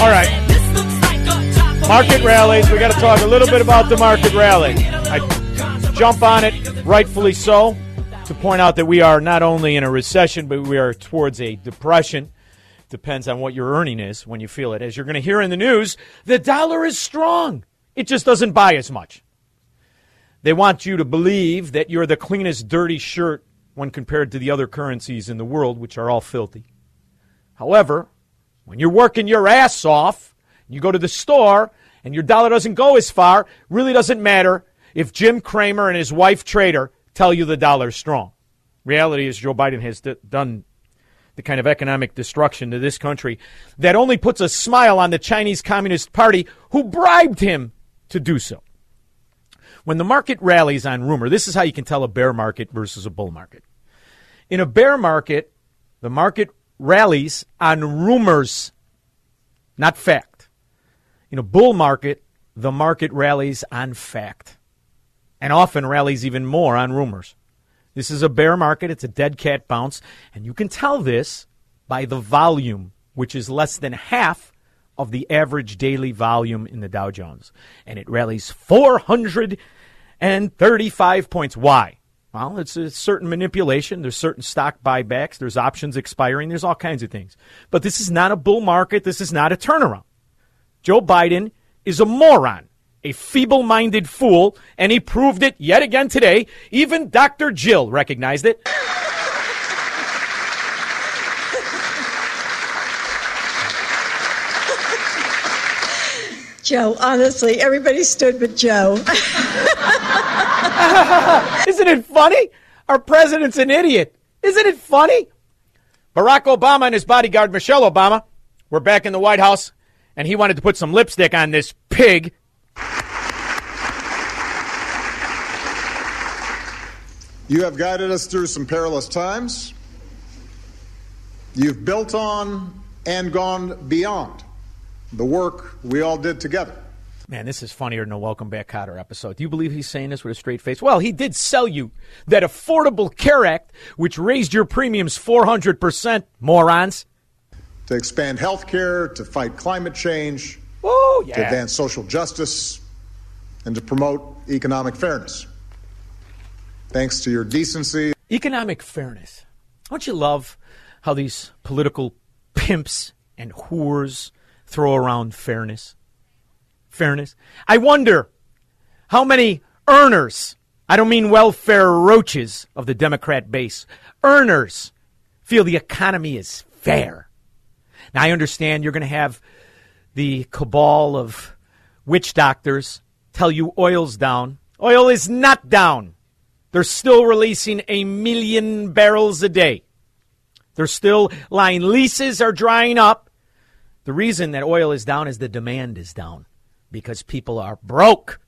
All right. Market rallies. We got to talk a little bit about the market rally. I jump on it, rightfully so, to point out that we are not only in a recession, but we are towards a depression. Depends on what your earning is when you feel it. As you're going to hear in the news, the dollar is strong. It just doesn't buy as much. They want you to believe that you're the cleanest dirty shirt when compared to the other currencies in the world, which are all filthy. However, when you're working your ass off, you go to the store and your dollar doesn't go as far, really doesn't matter if Jim Cramer and his wife Trader tell you the dollar's strong. Reality is Joe Biden has d- done the kind of economic destruction to this country that only puts a smile on the Chinese Communist Party who bribed him to do so. When the market rallies on rumor, this is how you can tell a bear market versus a bull market. In a bear market, the market rallies on rumors, not fact. You know, bull market, the market rallies on fact and often rallies even more on rumors. This is a bear market, it's a dead cat bounce, and you can tell this by the volume, which is less than half of the average daily volume in the Dow Jones. And it rallies 435 points. Why? Well, it's a certain manipulation. There's certain stock buybacks. There's options expiring. There's all kinds of things. But this is not a bull market. This is not a turnaround. Joe Biden is a moron, a feeble minded fool, and he proved it yet again today. Even Dr. Jill recognized it. Joe, honestly, everybody stood but Joe. Isn't it funny? Our president's an idiot. Isn't it funny? Barack Obama and his bodyguard, Michelle Obama, were back in the White House, and he wanted to put some lipstick on this pig. You have guided us through some perilous times. You've built on and gone beyond the work we all did together. Man, this is funnier than a Welcome Back Kotter episode. Do you believe he's saying this with a straight face? Well, he did sell you that Affordable Care Act, which raised your premiums 400%, morons. To expand health care, to fight climate change, Oh, to advance social justice, and to promote economic fairness. Thanks to your decency Economic fairness. Don't you love how these political pimps and whores throw around fairness? Fairness. I wonder how many earners, I don't mean welfare roaches of the Democrat base, earners feel the economy is fair. Now, I understand you're going to have the cabal of witch doctors tell you oil's down. Oil is not down. They're still releasing a million barrels a day. They're still lying. Leases are drying up. The reason that oil is down is the demand is down because people are broke.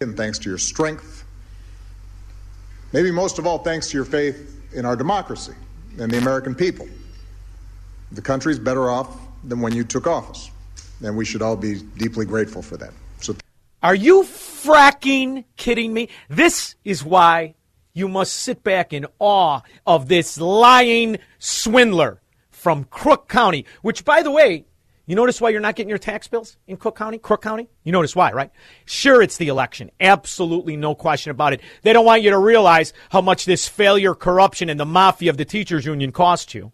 and thanks to your strength. Maybe most of all, thanks to your faith in our democracy and the American people. The country's better off than when you took office, and we should all be deeply grateful for that. So Are you fracking kidding me? This is why you must sit back in awe of this lying swindler from Crook County, which, by the way, You notice why you're not getting your tax bills in Cook County, Crook County? You notice why, right? Sure, it's the election. Absolutely no question about it. They don't want you to realize how much this failure, corruption, and the mafia of the teachers union cost you.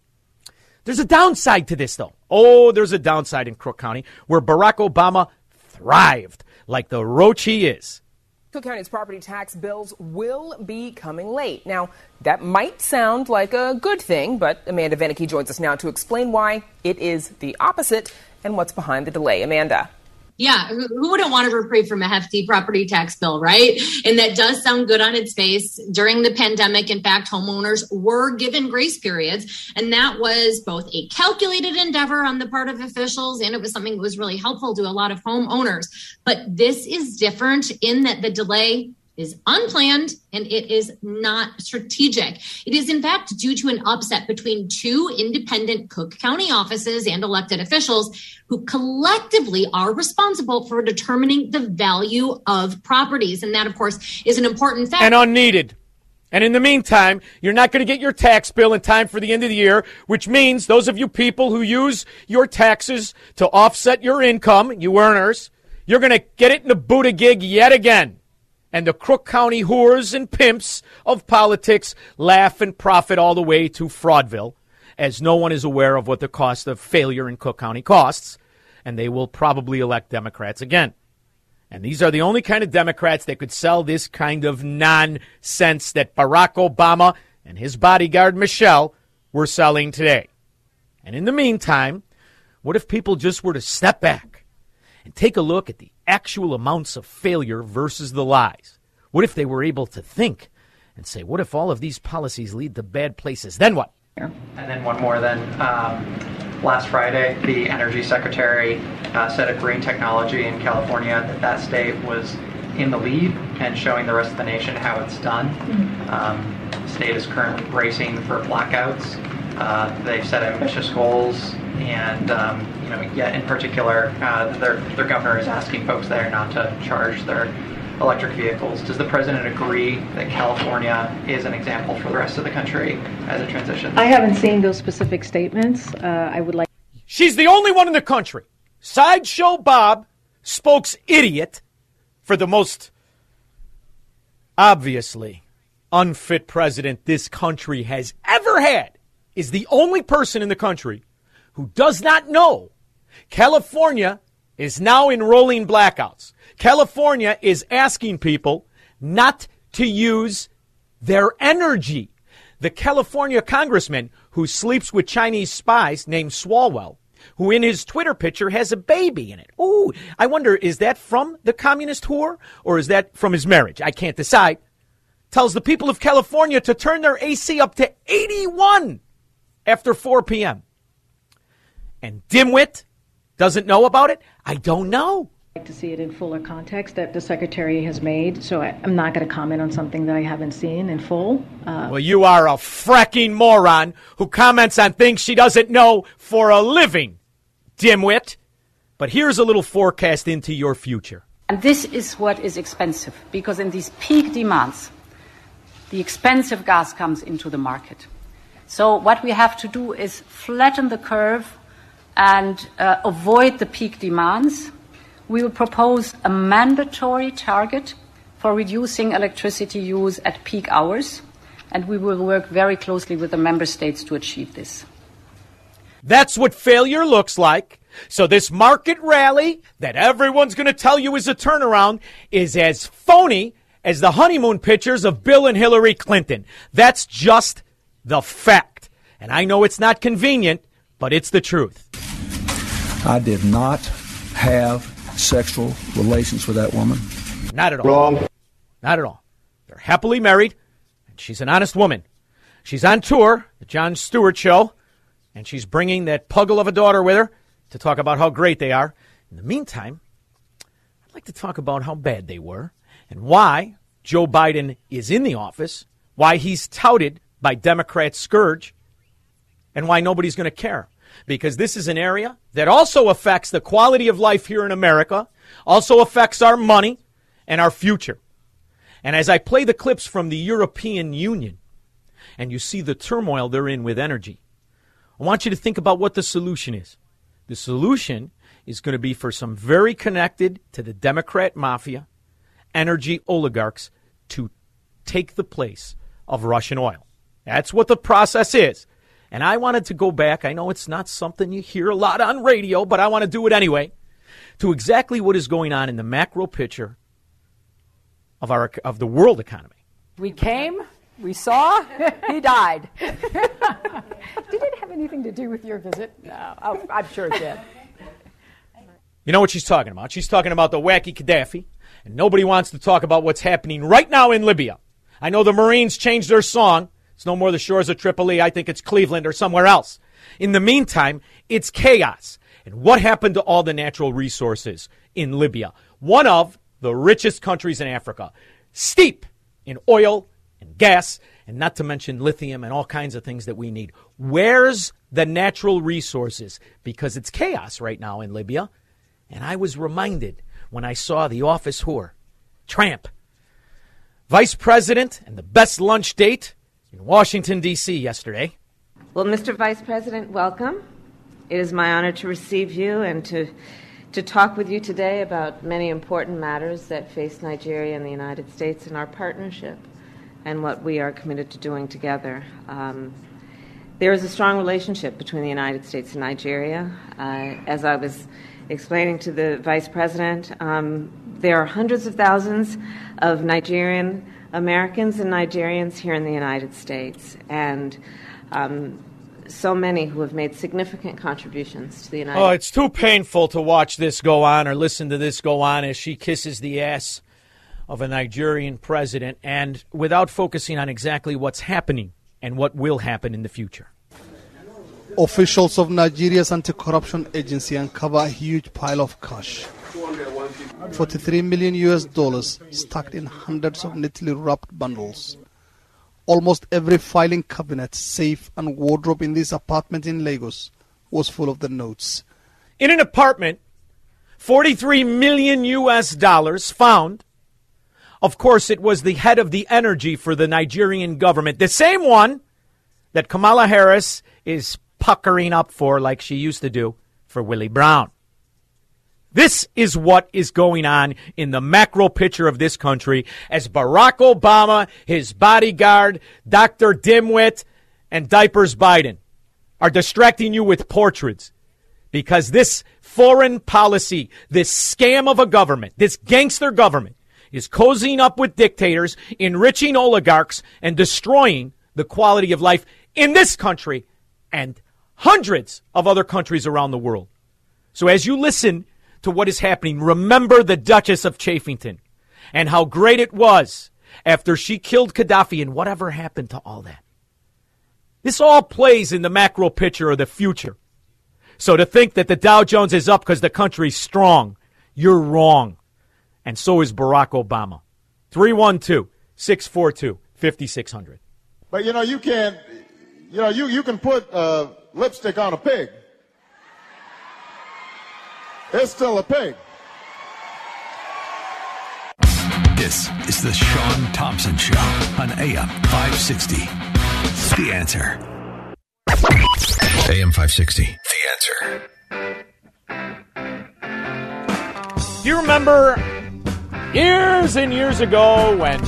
There's a downside to this, though. Oh, there's a downside in Crook County where Barack Obama thrived like the roach he is. Cook County's property tax bills will be coming late. Now, that might sound like a good thing, but Amanda Vinicky joins us now to explain why it is the opposite and what's behind the delay. Amanda. Yeah, who wouldn't want a reprieve from a hefty property tax bill, right? And that does sound good on its face. During the pandemic, in fact, homeowners were given grace periods, and that was both a calculated endeavor on the part of officials, and it was something that was really helpful to a lot of homeowners. But this is different in that the delay is unplanned and it is not strategic. It is, in fact, due to an upset between two independent Cook County offices and elected officials who collectively are responsible for determining the value of properties. And that, of course, is an important fact. And unneeded. And in the meantime, you're not going to get your tax bill in time for the end of the year, which means those of you people who use your taxes to offset your income, you earners, you're going to get it in the Buddha gig yet again and the Crook County whores and pimps of politics laugh and profit all the way to Fraudville, as no one is aware of what the cost of failure in Cook County costs, and they will probably elect Democrats again. And these are the only kind of Democrats that could sell this kind of nonsense that Barack Obama and his bodyguard Michelle were selling today. And in the meantime, what if people just were to step back and take a look at the actual amounts of failure versus the lies? What if they were able to think and say, what if all of these policies lead to bad places? Then what? And then one more. Then um, last Friday, the energy secretary uh, said of green technology in California that that state was in the lead and showing the rest of the nation how it's done. Um, the state is currently bracing for blackouts. Uh, they've set ambitious goals, and um, you know, yet in particular, uh, their their governor is asking folks there not to charge their electric vehicles. Does the president agree that California is an example for the rest of the country as a transition? I haven't seen those specific statements. Uh, I would like. She's the only one in the country. Sideshow Bob, spokes idiot, for the most obviously unfit president this country has ever had, is the only person in the country who does not know California is now enrolling blackouts. California is asking people not to use their energy. The California congressman who sleeps with Chinese spies named Swalwell, who in his Twitter picture has a baby in it. Ooh, I wonder, is that from the communist whore or is that from his marriage? I can't decide. Tells the people of California to turn their AC up to 81 after 4 p.m. And dimwit doesn't know about it? I don't know. I'd like to see it in fuller context that the secretary has made. So I, am not going to comment on something that I haven't seen in full. Uh, Well, you are a fracking moron who comments on things she doesn't know for a living, dimwit. But here's a little forecast into your future. And this is what is expensive because in these peak demands, the expensive gas comes into the market. So what we have to do is flatten the curve and uh, avoid the peak demands. We will propose a mandatory target for reducing electricity use at peak hours, and we will work very closely with the member states to achieve this. That's what failure looks like. So this market rally that everyone's going to tell you is a turnaround is as phony as the honeymoon pictures of Bill and Hillary Clinton. That's just the fact. And I know it's not convenient, but it's the truth. I did not have sexual relations with that woman. Not at all. Wrong. Not at all. They're happily married, and she's an honest woman. She's on tour, the Jon Stewart show, and she's bringing that puggle of a daughter with her to talk about how great they are. In the meantime, I'd like to talk about how bad they were and why Joe Biden is in the office, why he's touted by Democrat scourge, and why nobody's going to care. Because this is an area that also affects the quality of life here in America, also affects our money and our future. And as I play the clips from the European Union, and you see the turmoil they're in with energy, I want you to think about what the solution is. The solution is going to be for some very connected to the Democrat mafia, energy oligarchs to take the place of Russian oil. That's what the process is. And I wanted to go back. I know it's not something you hear a lot on radio, but I want to do it anyway to exactly what is going on in the macro picture of our of the world economy. We came, we saw, he died. did it have anything to do with your visit? No, oh, I'm sure it did. You know what she's talking about? She's talking about the wacky Gaddafi, and nobody wants to talk about what's happening right now in Libya. I know the Marines changed their song. It's no more the shores of Tripoli. I think it's Cleveland or somewhere else. In the meantime, it's chaos. And what happened to all the natural resources in Libya? One of the richest countries in Africa, steep in oil and gas, and not to mention lithium and all kinds of things that we need. Where's the natural resources? Because it's chaos right now in Libya. And I was reminded when I saw the office whore, Tramp, vice president, and the best lunch date in Washington, D.C. yesterday. Well, Mr. Vice President, welcome. It is my honor to receive you and to, to talk with you today about many important matters that face Nigeria and the United States in our partnership and what we are committed to doing together. Um, there is a strong relationship between the United States and Nigeria. Uh, as I was explaining to the Vice President, um, there are hundreds of thousands of Nigerian Americans and Nigerians here in the United States, and um, so many who have made significant contributions to the United Oh, it's too painful to watch this go on or listen to this go on as she kisses the ass of a Nigerian president and without focusing on exactly what's happening and what will happen in the future. Officials of Nigeria's anti corruption agency uncover a huge pile of cash 43 million US dollars stacked in hundreds of neatly wrapped bundles. Almost every filing cabinet, safe, and wardrobe in this apartment in Lagos was full of the notes. In an apartment, 43 million US dollars found. Of course, it was the head of the energy for the Nigerian government, the same one that Kamala Harris is puckering up for like she used to do for Willie Brown. This is what is going on in the macro picture of this country as Barack Obama, his bodyguard, Dr. Dimwit, and Diapers Biden are distracting you with portraits because this foreign policy, this scam of a government, this gangster government is cozying up with dictators, enriching oligarchs, and destroying the quality of life in this country and hundreds of other countries around the world. So as you listen to what is happening, remember the Duchess of Chaffington and how great it was after she killed Gaddafi and whatever happened to all that. This all plays in the macro picture of the future. So to think that the Dow Jones is up because the country's strong, you're wrong. And so is Barack Obama. 312 642 5600. But you know, you can't, you know, you, you can put uh, lipstick on a pig. It's still a pig. This is the Shaun Thompson Show on AM 560. The answer. AM 560. The answer. Do you remember years and years ago when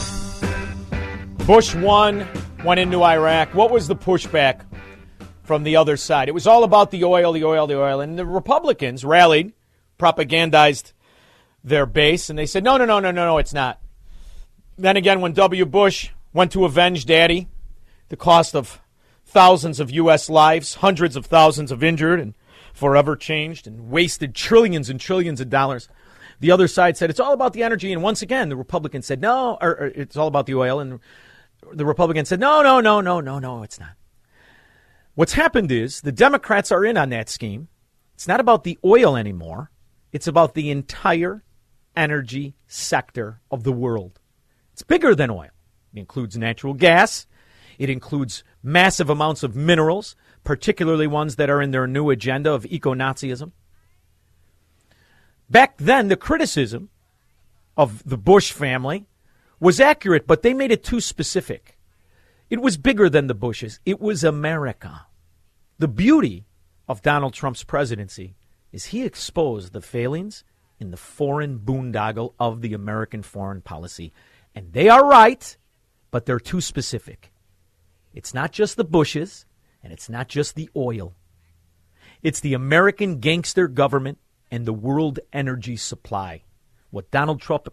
Bush 1 went into Iraq? What was the pushback from the other side? It was all about the oil, the oil, the oil. And the Republicans rallied, propagandized their base, and they said, no, no, no, no, no, no, it's not. Then again, when W. Bush went to avenge Daddy, the cost of thousands of U.S. lives, hundreds of thousands of injured and forever changed, and wasted trillions and trillions of dollars. The other side said it's all about the energy, and once again, the Republicans said no, or, or it's all about the oil, and the Republicans said no, no, no, no, no, no, it's not. What's happened is the Democrats are in on that scheme. It's not about the oil anymore. It's about the entire energy sector of the world. It's bigger than oil. It includes natural gas. It includes massive amounts of minerals, particularly ones that are in their new agenda of eco Nazism. Back then, the criticism of the Bush family was accurate, but they made it too specific. It was bigger than the Bushes, it was America. The beauty of Donald Trump's presidency is he exposed the failings in the foreign boondoggle of the American foreign policy. And they are right, but they're too specific. It's not just the Bushes, and it's not just the oil. It's the American gangster government and the world energy supply. What Donald Trump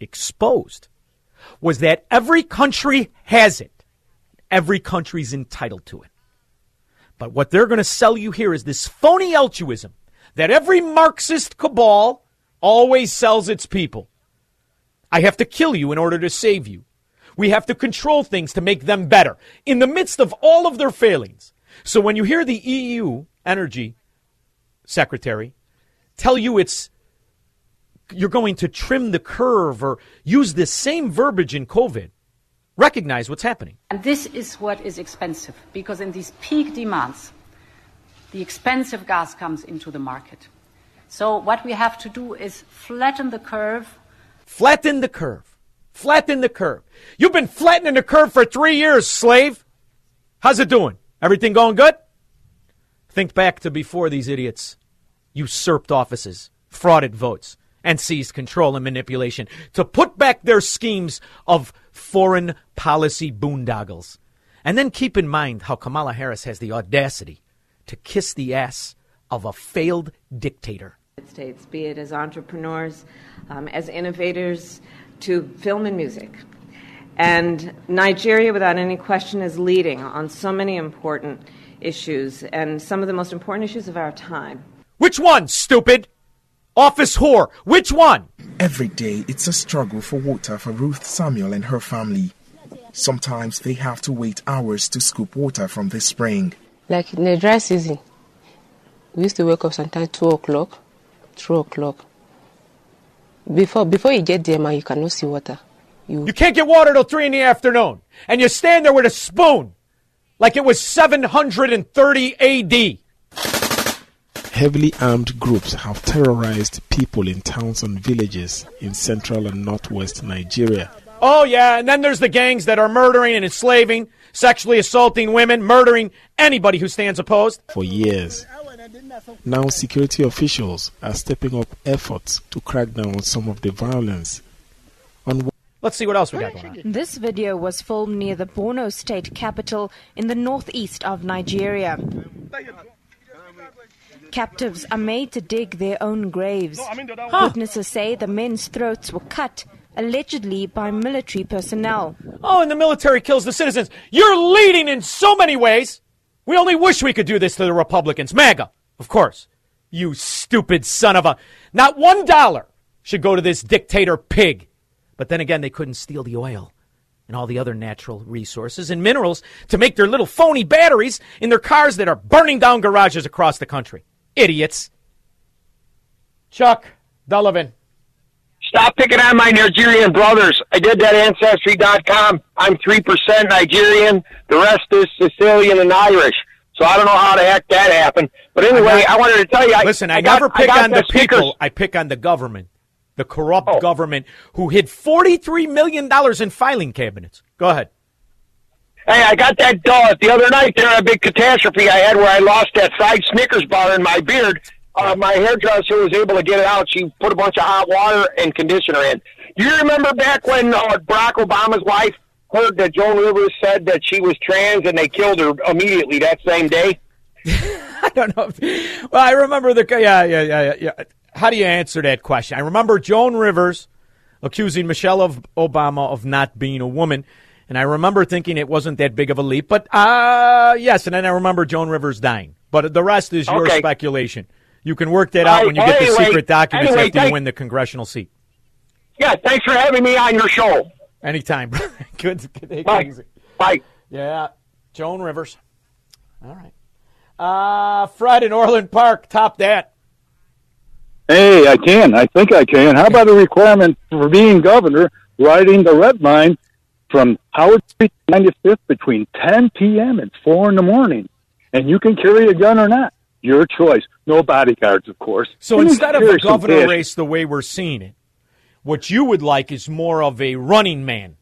exposed was that every country has it. Every country's entitled to it. But what they're going to sell you here is this phony altruism that every Marxist cabal always sells its people. I have to kill you in order to save you. We have to control things to make them better in the midst of all of their failings. So when you hear the EU energy secretary tell you it's you're going to trim the curve or use this same verbiage in COVID, recognize what's happening. And this is what is expensive because in these peak demands, the expensive gas comes into the market. So what we have to do is flatten the curve. Flatten the curve. Flatten the curve. You've been flattening the curve for three years, slave. How's it doing? Everything going good? Think back to before these idiots usurped offices, frauded votes, and seized control and manipulation to put back their schemes of foreign policy boondoggles. And then keep in mind how Kamala Harris has the audacity to kiss the ass of a failed dictator. States, be it as entrepreneurs, um, as innovators, to film and music. And Nigeria, without any question, is leading on so many important issues and some of the most important issues of our time. Which one, stupid? Office whore. Which one? Every day, it's a struggle for water for Ruth Samuel and her family. Sometimes they have to wait hours to scoop water from the spring. Like in the dry season, we used to wake up sometimes 2 o'clock, 3 o'clock. Before, before you get there, man, you cannot see water. You can't get water till 3 in the afternoon. And you stand there with a spoon like it was 730 AD. Heavily armed groups have terrorized people in towns and villages in central and northwest Nigeria. Oh, yeah, and then there's the gangs that are murdering and enslaving, sexually assaulting women, murdering anybody who stands opposed. For years. Now, security officials are stepping up efforts to crack down on some of the violence. On Let's see what else we got going on. This video was filmed near the Borno state capital in the northeast of Nigeria. Captives are made to dig their own graves. Witnesses say the men's throats were cut, allegedly by military personnel. Oh, and the military kills the citizens. You're leading in so many ways. We only wish we could do this to the Republicans. MAGA, of course. You stupid son of a. Not one dollar should go to this dictator pig. But then again, they couldn't steal the oil and all the other natural resources and minerals to make their little phony batteries in their cars that are burning down garages across the country. Idiots. Chuck Dullivan. Stop picking on my Nigerian brothers. I did that Ancestry.com. I'm 3% Nigerian. The rest is Sicilian and Irish. So I don't know how the heck that happened. But anyway, not, I wanted to tell you. I, listen, I, I never got, pick I on the people. I pick on the government, the corrupt Oh. government who hid $43 million in filing cabinets. Go ahead. Hey, I got that uh, the other night there, a big catastrophe I had where I lost that side Snickers bar in my beard. Uh, my hairdresser was able to get it out. She put a bunch of hot water and conditioner in. Do you remember back when uh, Barack Obama's wife heard that Joan Rivers said that she was trans and they killed her immediately that same day? I don't know. If, well, I remember the yeah, yeah, yeah, yeah. How do you answer that question? I remember Joan Rivers accusing Michelle of Obama of not being a woman, and I remember thinking it wasn't that big of a leap. But uh yes, and then I remember Joan Rivers dying. But the rest is your Okay. speculation. You can work that out All when you right, get the secret documents anyway, after you win the congressional seat. Yeah, thanks for having me on your show. Anytime. good. good day, Bye. Bye. Yeah, Joan Rivers. All right. Uh, Fred in Orland Park, top that. Hey, I can. I think I can. How about a requirement for being governor riding the red line from Howard Street to 95th between 10 p.m. and 4 in the morning? And you can carry a gun or not. Your choice. No bodyguards, of course. So And instead of a governor race the way we're seeing it, what you would like is more of a running man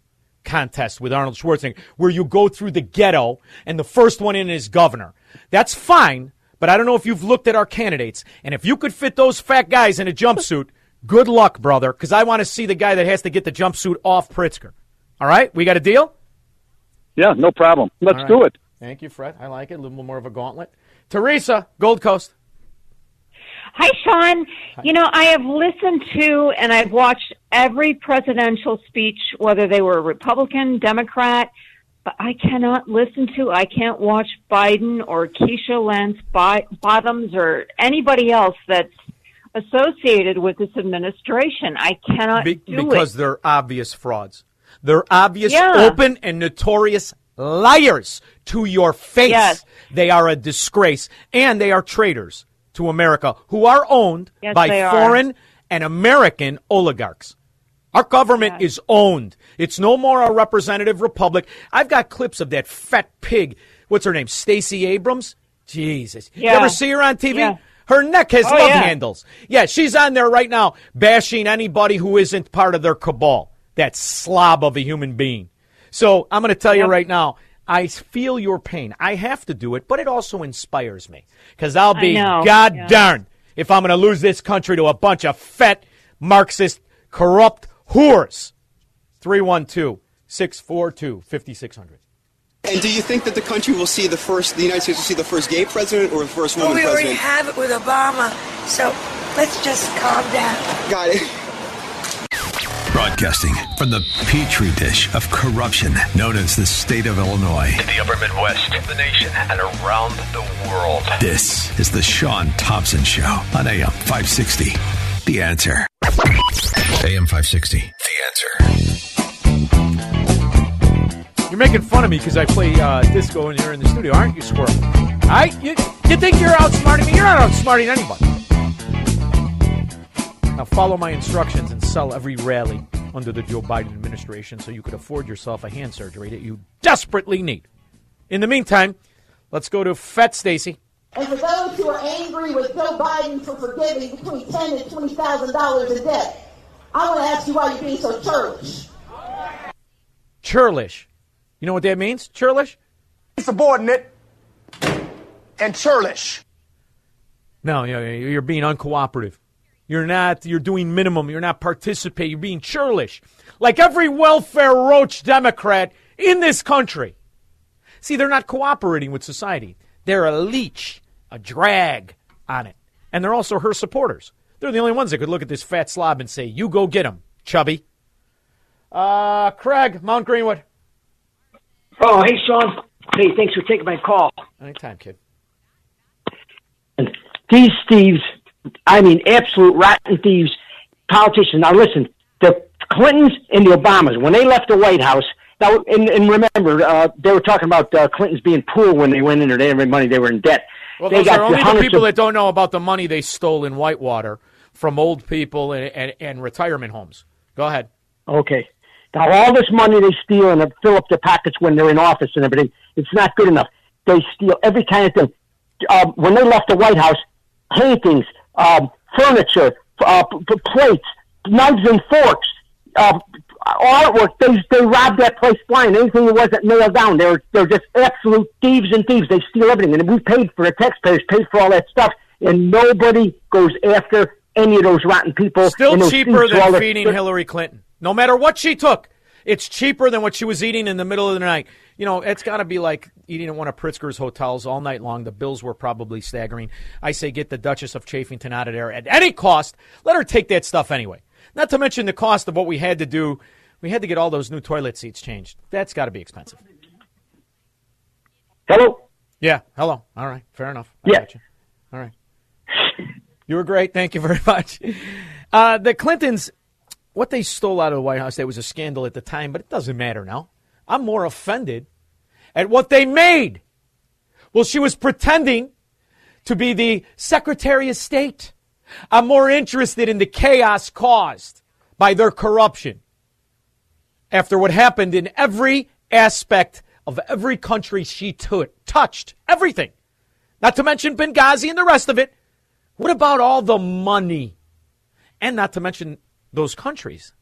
contest with Arnold Schwarzenegger, where you go through the ghetto and the first one in is governor. That's fine, But I don't know if you've looked at our candidates. And if you could fit those fat guys in a jumpsuit, good luck, brother, because I want to see the guy that has to get the jumpsuit off Pritzker. All right? We got a deal? Yeah, no problem. Let's All right. do it. Thank you, Fred. I like it. A little more of a gauntlet. Teresa, Gold Coast. Hi, Shaun. You know, I have listened to and I've watched every presidential speech, whether they were Republican, Democrat, but I cannot listen to, I can't watch Biden or Keisha Lance Bottoms or anybody else that's associated with this administration. I cannot Be- do because it. they're obvious frauds. They're obvious, Yeah. open, and notorious liars to your face. Yes. They are a disgrace, and they are traitors to America who are owned Yes, by they are. foreign and American oligarchs. Our government is owned. It's no more a representative republic. I've got clips of that fat pig. What's her name? Stacey Abrams? Jesus. You Yeah. ever see her on TV? Yeah. Her neck has Oh, love yeah. handles. Yeah, she's on there right now bashing anybody who isn't part of their cabal. That slob of a human being. So I'm going to tell you right now, I feel your pain. I have to do it, but it also inspires me because I'll be god yeah. darn if I'm going to lose this country to a bunch of fat, Marxist, corrupt whores. 312 642 5600. And do you think that the country will see the first, the United States will see the first gay president or the first Well, woman we already have it with Obama, so let's just calm down. Got it. Broadcasting from the petri dish of corruption known as the state of Illinois. In the upper Midwest, the nation, and around the world. This is the Shaun Thompson Show on AM 560. The answer. AM 560. The answer. You're making fun of me because I play uh, disco in here in the studio, aren't you, Squirrel? All right? You, you think you're outsmarting me? You're not outsmarting anybody. Now follow my instructions and sell every rally under the Joe Biden administration so you could afford yourself a hand surgery that you desperately need. In the meantime, let's go to Fat Stacy. And for those who are angry with Joe Biden for forgiving between ten and twenty thousand dollars in debt, I want to ask you why you're being so churlish. Churlish. You know what that means? Churlish? Subordinate and churlish. No, you know, you're being uncooperative. You're not. You're doing minimum. You're not participating. You're being churlish, like every welfare roach Democrat in this country. See, they're not cooperating with society. They're a leech, a drag on it, and they're also her supporters. They're the only ones that could look at this fat slob and say, "You go get him, chubby." Uh, Craig, Mount Greenwood. Oh, hey, Shaun. Hey, thanks for taking my call. Anytime, kid. And these thieves, I mean, absolute rotten thieves, politicians. Now, listen, the Clintons and the Obamas, when they left the White House, now, and, and remember, uh, they were talking about uh, Clintons being poor when they went in there. They didn't have any money. They were in debt. Well, they those are only the people of- that don't know about the money they stole in Whitewater from old people and, and, and retirement homes. Go ahead. Okay. Now, all this money they steal and fill up their pockets when they're in office and everything, it's not good enough. They steal every kind of thing. Um, when they left the White House, paintings, um, furniture, uh, plates, knives and forks, uh, artwork, they, they robbed that place blind. Anything that wasn't nailed down, they're, they're just absolute thieves and thieves. They steal everything. And we paid for, the taxpayers paid for all that stuff, and nobody goes after any of those rotten people. Still cheaper than feeding Hillary Clinton. No matter what she took, it's cheaper than what she was eating in the middle of the night. You know, it's got to be like eating at one of Pritzker's hotels all night long. The bills were probably staggering. I say get the Duchess of Chafington out of there at any cost. Let her take that stuff anyway. Not to mention the cost of what we had to do. We had to get all those new toilet seats changed. That's got to be expensive. Hello? Yeah, hello. All right, fair enough. I Yeah. All right. You were great. Thank you very much. Uh, the Clintons, what they stole out of the White House, that was a scandal at the time, but it doesn't matter now. I'm more offended at what they made. Well, she was pretending to be the Secretary of State. I'm more interested in the chaos caused by their corruption after what happened in every aspect of every country she took, touched. Everything. Not to mention Benghazi and the rest of it. What about all the money? And not to mention those countries.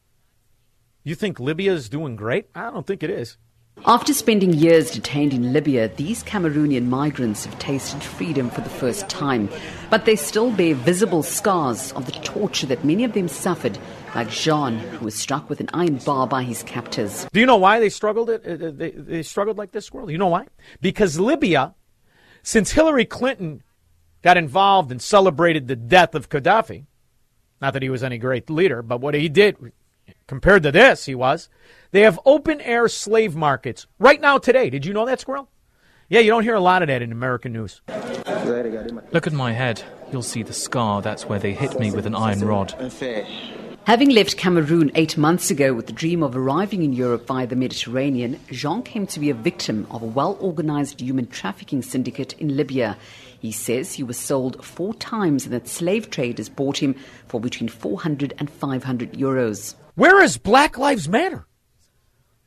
You think Libya is doing great? I don't think it is. After spending years detained in Libya, these Cameroonian migrants have tasted freedom for the first time. But they still bear visible scars of the torture that many of them suffered, like Jean, who was struck with an iron bar by his captors. Do you know why they struggled? It, uh, they, they struggled like this, squirrel. You know why? Because Libya, since Hillary Clinton got involved and celebrated the death of Gaddafi, not that he was any great leader, but what he did compared to this, he was. They have open air slave markets right now today. Did you know that, Squirrel? Yeah, you don't hear a lot of that in American news. Look at my head. You'll see the scar. That's where they hit me with an iron rod. Having left Cameroon eight months ago with the dream of arriving in Europe via the Mediterranean, Jean came to be a victim of a well organized human trafficking syndicate in Libya. He says he was sold four times and that slave traders bought him for between 400 and 500 euros. Where is Black Lives Matter?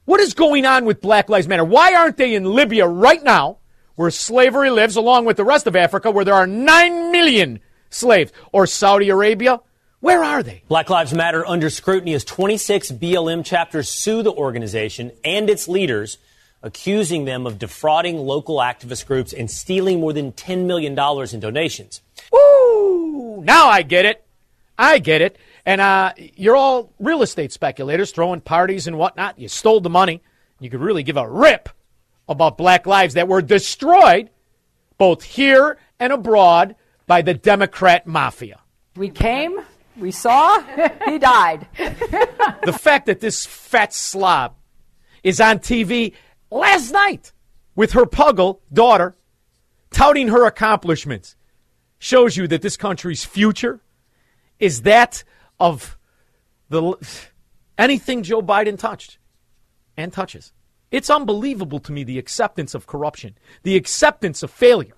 What is going on with Black Lives Matter? Why aren't they in Libya right now, where slavery lives, along with the rest of Africa, where there are 9 million slaves? Or Saudi Arabia? Where are they? Black Lives Matter under scrutiny as 26 BLM chapters sue the organization and its leaders, accusing them of defrauding local activist groups and stealing more than $10 million in donations. Ooh, now I get it. I get it. And uh, you're all real estate speculators throwing parties and whatnot. You stole the money. You could really give a rip about black lives that were destroyed both here and abroad by the Democrat mafia. We came, we saw, he died. the fact that this fat slob is on TV last night with her puggle daughter touting her accomplishments shows you that this country's future is that of the anything Joe Biden touched and touches. It's unbelievable to me the acceptance of corruption, the acceptance of failure.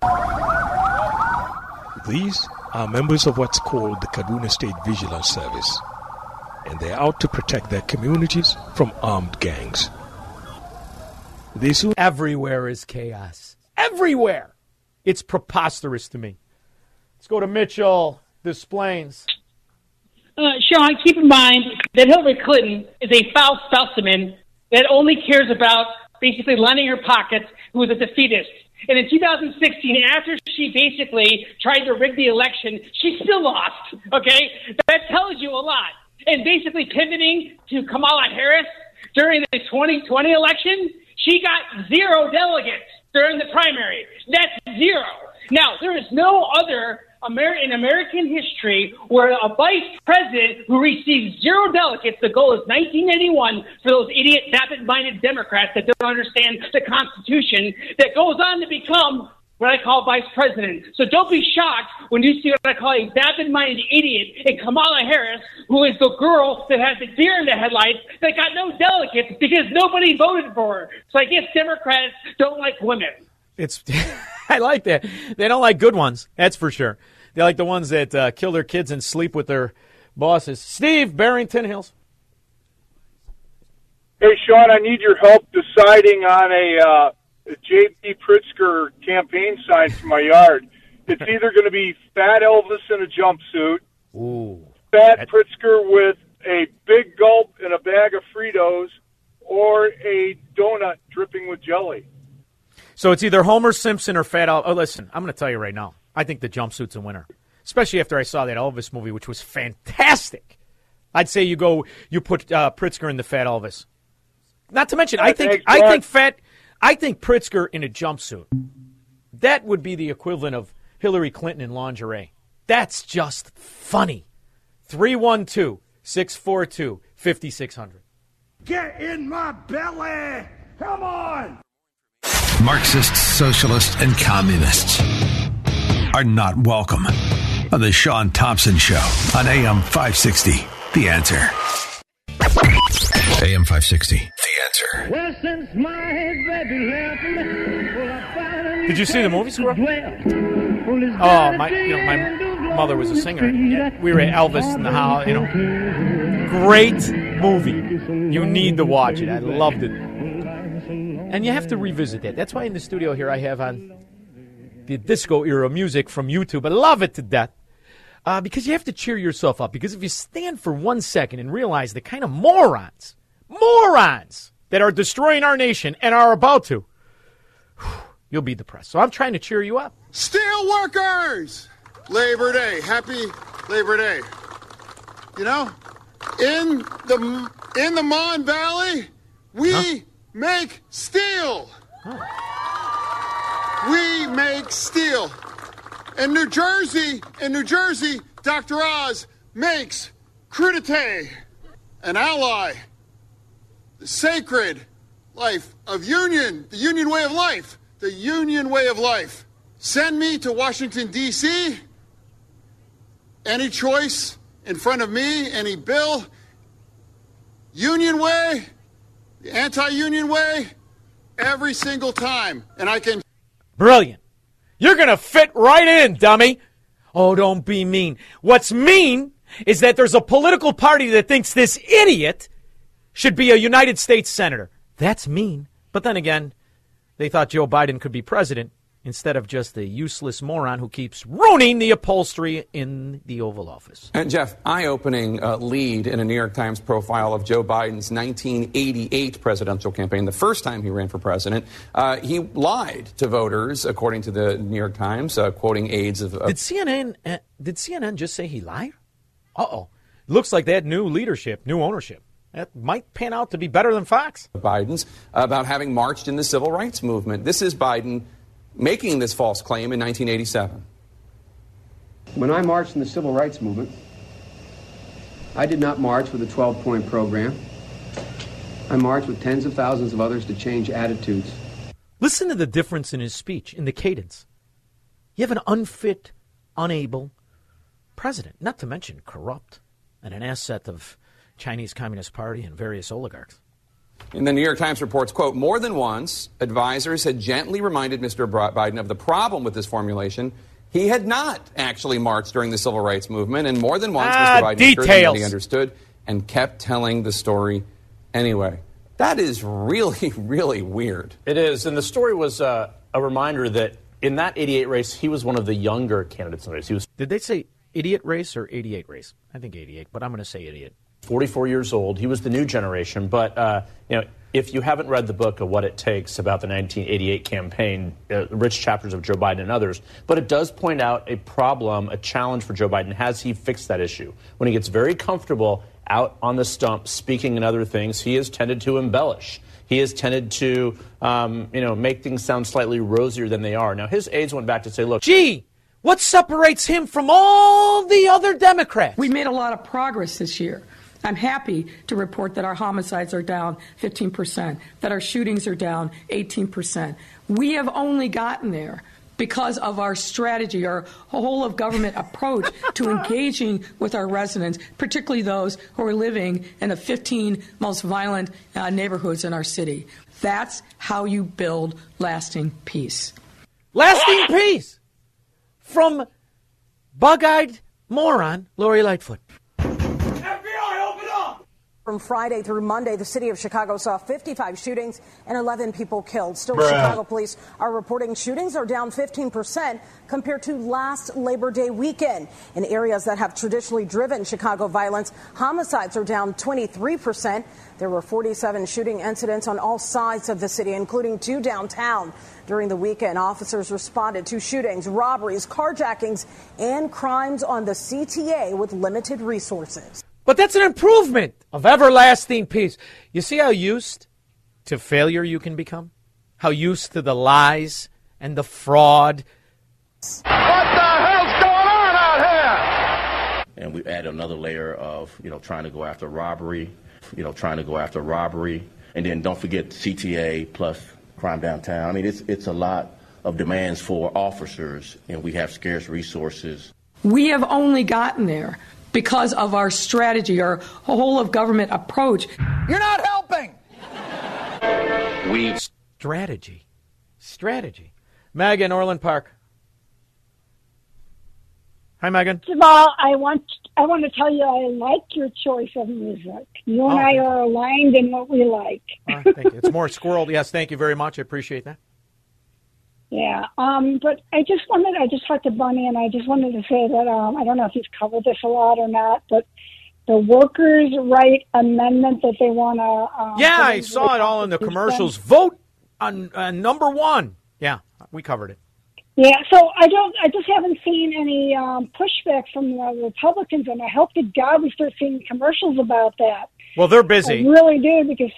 These are members of what's called the Kaduna State Vigilance Service, and they're out to protect their communities from armed gangs. They soon everywhere is chaos. Everywhere. It's preposterous to me. Let's go to Mitchell Des Plaines. Uh, Shaun, keep in mind that Hillary Clinton is a foul specimen that only cares about basically lining her pockets, who is a defeatist. And in 2016, after she basically tried to rig the election, she still lost. Okay? That tells you a lot. And basically pivoting to Kamala Harris during the 2020 election, she got zero delegates during the primary. That's zero. Now, there is no other Amer- in American history where a vice president who receives zero delegates, the goal is 1981 for those idiot, vapid-minded Democrats that don't understand the Constitution, that goes on to become what I call vice president. So don't be shocked when you see what I call a vapid-minded idiot in Kamala Harris, who is the girl that has the deer in the headlights that got no delegates because nobody voted for her. So I guess Democrats don't like women. It's I like that. They don't like good ones. That's for sure. They like the ones that uh, kill their kids and sleep with their bosses. Steve Barrington Hills. Hey, Shaun, I need your help deciding on a, uh, J.B. Pritzker campaign sign for my yard. It's either going to be Fat Elvis in a jumpsuit, Ooh, Fat Pritzker with a big gulp and a bag of Fritos, or a donut dripping with jelly. So it's either Homer Simpson or Fat Elvis. Oh, listen, I'm going to tell you right now. I think the jumpsuit's a winner, especially after I saw that Elvis movie, which was fantastic. I'd say you go, you put uh, Pritzker in the Fat Elvis. Not to mention, I think, I think Fat, I think Pritzker in a jumpsuit. That would be the equivalent of Hillary Clinton in lingerie. That's just funny. 312 642 5600. Get in my belly! Come on! Marxists, socialists, and communists are not welcome on the Shaun Thompson Show on AM 560. The answer. AM 560. The answer. Well, since my baby left me, well, I found a Did you see the movie, Squirrel? Oh, my, you know, my mother was a singer. We were at Elvis in the house, you know. Great movie. You need to watch it. I loved it. And you have to revisit that. That's why in the studio here I have on the disco era music from YouTube. I love it to death. Uh, because you have to cheer yourself up. Because if you stand for one second and realize the kind of morons, morons that are destroying our nation and are about to, you'll be depressed. So I'm trying to cheer you up. Steel workers! Labor Day. Happy Labor Day. You know, in the in the Mon Valley, we huh? Make steel. We make steel. In New Jersey, in New Jersey, Dr. Oz makes crudité, an ally, the sacred life of union, the union way of life, the union way of life. Send me to Washington, D.C. Any choice in front of me, any bill, union way, the anti union way, every single time. And I can. Brilliant. You're going to fit right in, dummy. Oh, don't be mean. What's mean is that there's a political party that thinks this idiot should be a United States Senator. That's mean. But then again, they thought Joe Biden could be president instead of just the useless moron who keeps ruining the upholstery in the Oval Office. And Jeff, eye opening uh, lead in a New York Times profile of Joe Biden's 1988 presidential campaign, the first time he ran for president. Uh, he lied to voters, according to the New York Times, uh, quoting aides of. Did CNN, uh, did CNN just say he lied? Uh oh. Looks like they had new leadership, new ownership. That might pan out to be better than Fox. Biden's about having marched in the civil rights movement. This is Biden making this false claim in 1987. When I marched in the civil rights movement, I did not march with a 12 point program. I marched with tens of thousands of others to change attitudes. Listen to the difference in his speech, in the cadence. You have an unfit, unable president, not to mention corrupt, and an asset of Chinese Communist Party and various oligarchs. And the New York Times reports, quote, more than once, advisors had gently reminded Mr. Biden of the problem with this formulation. He had not actually marched during the civil rights movement, and more than once, ah, Mr. Biden details. assured them he understood and kept telling the story anyway. That is really, really weird. It is, and the story was uh, a reminder that in that 88 race, he was one of the younger candidates in the race. He was. Did they say idiot race or 88 race? I think 88, but I'm going to say idiot. 44 years old. He was the new generation, but uh, you know, if you haven't read the book of what it takes about the 1988 campaign, uh, rich chapters of Joe Biden and others, but it does point out a problem, a challenge for Joe Biden. Has he fixed that issue? When he gets very comfortable out on the stump, speaking and other things, he has tended to embellish. He has tended to, um, you know, make things sound slightly rosier than they are. Now, his aides went back to say, "Look, gee, what separates him from all the other Democrats?" We made a lot of progress this year. I'm happy to report that our homicides are down 15%, that our shootings are down 18%. We have only gotten there because of our strategy, our whole of government approach to engaging with our residents, particularly those who are living in the 15 most violent uh, neighborhoods in our city. That's how you build lasting peace. Lasting peace from bug eyed moron Lori Lightfoot. From Friday through Monday, the city of Chicago saw 55 shootings and 11 people killed. Still, Bruh. Chicago police are reporting shootings are down 15% compared to last Labor Day weekend. In areas that have traditionally driven Chicago violence, homicides are down 23%. There were 47 shooting incidents on all sides of the city, including two downtown. During the weekend, officers responded to shootings, robberies, carjackings, and crimes on the CTA with limited resources. But that's an improvement of everlasting peace. You see how used to failure you can become? How used to the lies and the fraud. What the hell's going on out here? And we add another layer of, you know, trying to go after robbery, you know, trying to go after robbery. And then don't forget CTA plus crime downtown. I mean, it's, it's a lot of demands for officers, and we have scarce resources. We have only gotten there because of our strategy, our whole of government approach. You're not helping. We strategy, strategy. Megan Orland Park. Hi, Megan. Jamal, I want I want to tell you I like your choice of music. You and oh, I are aligned in what we like. Uh, thank you. It's more squirrel. Yes, thank you very much. I appreciate that. Yeah, um, but I just wanted, I just talked to Bunny and I just wanted to say that um, I don't know if he's covered this a lot or not, but the workers' right amendment that they want to. Um, Yeah, I saw it all in the commercials. Vote on uh, number one. Yeah, we covered it. Yeah, so I don't. I just haven't seen any um, pushback from the Republicans, and I hope to God we start seeing commercials about that. Well, they're I busy. really do because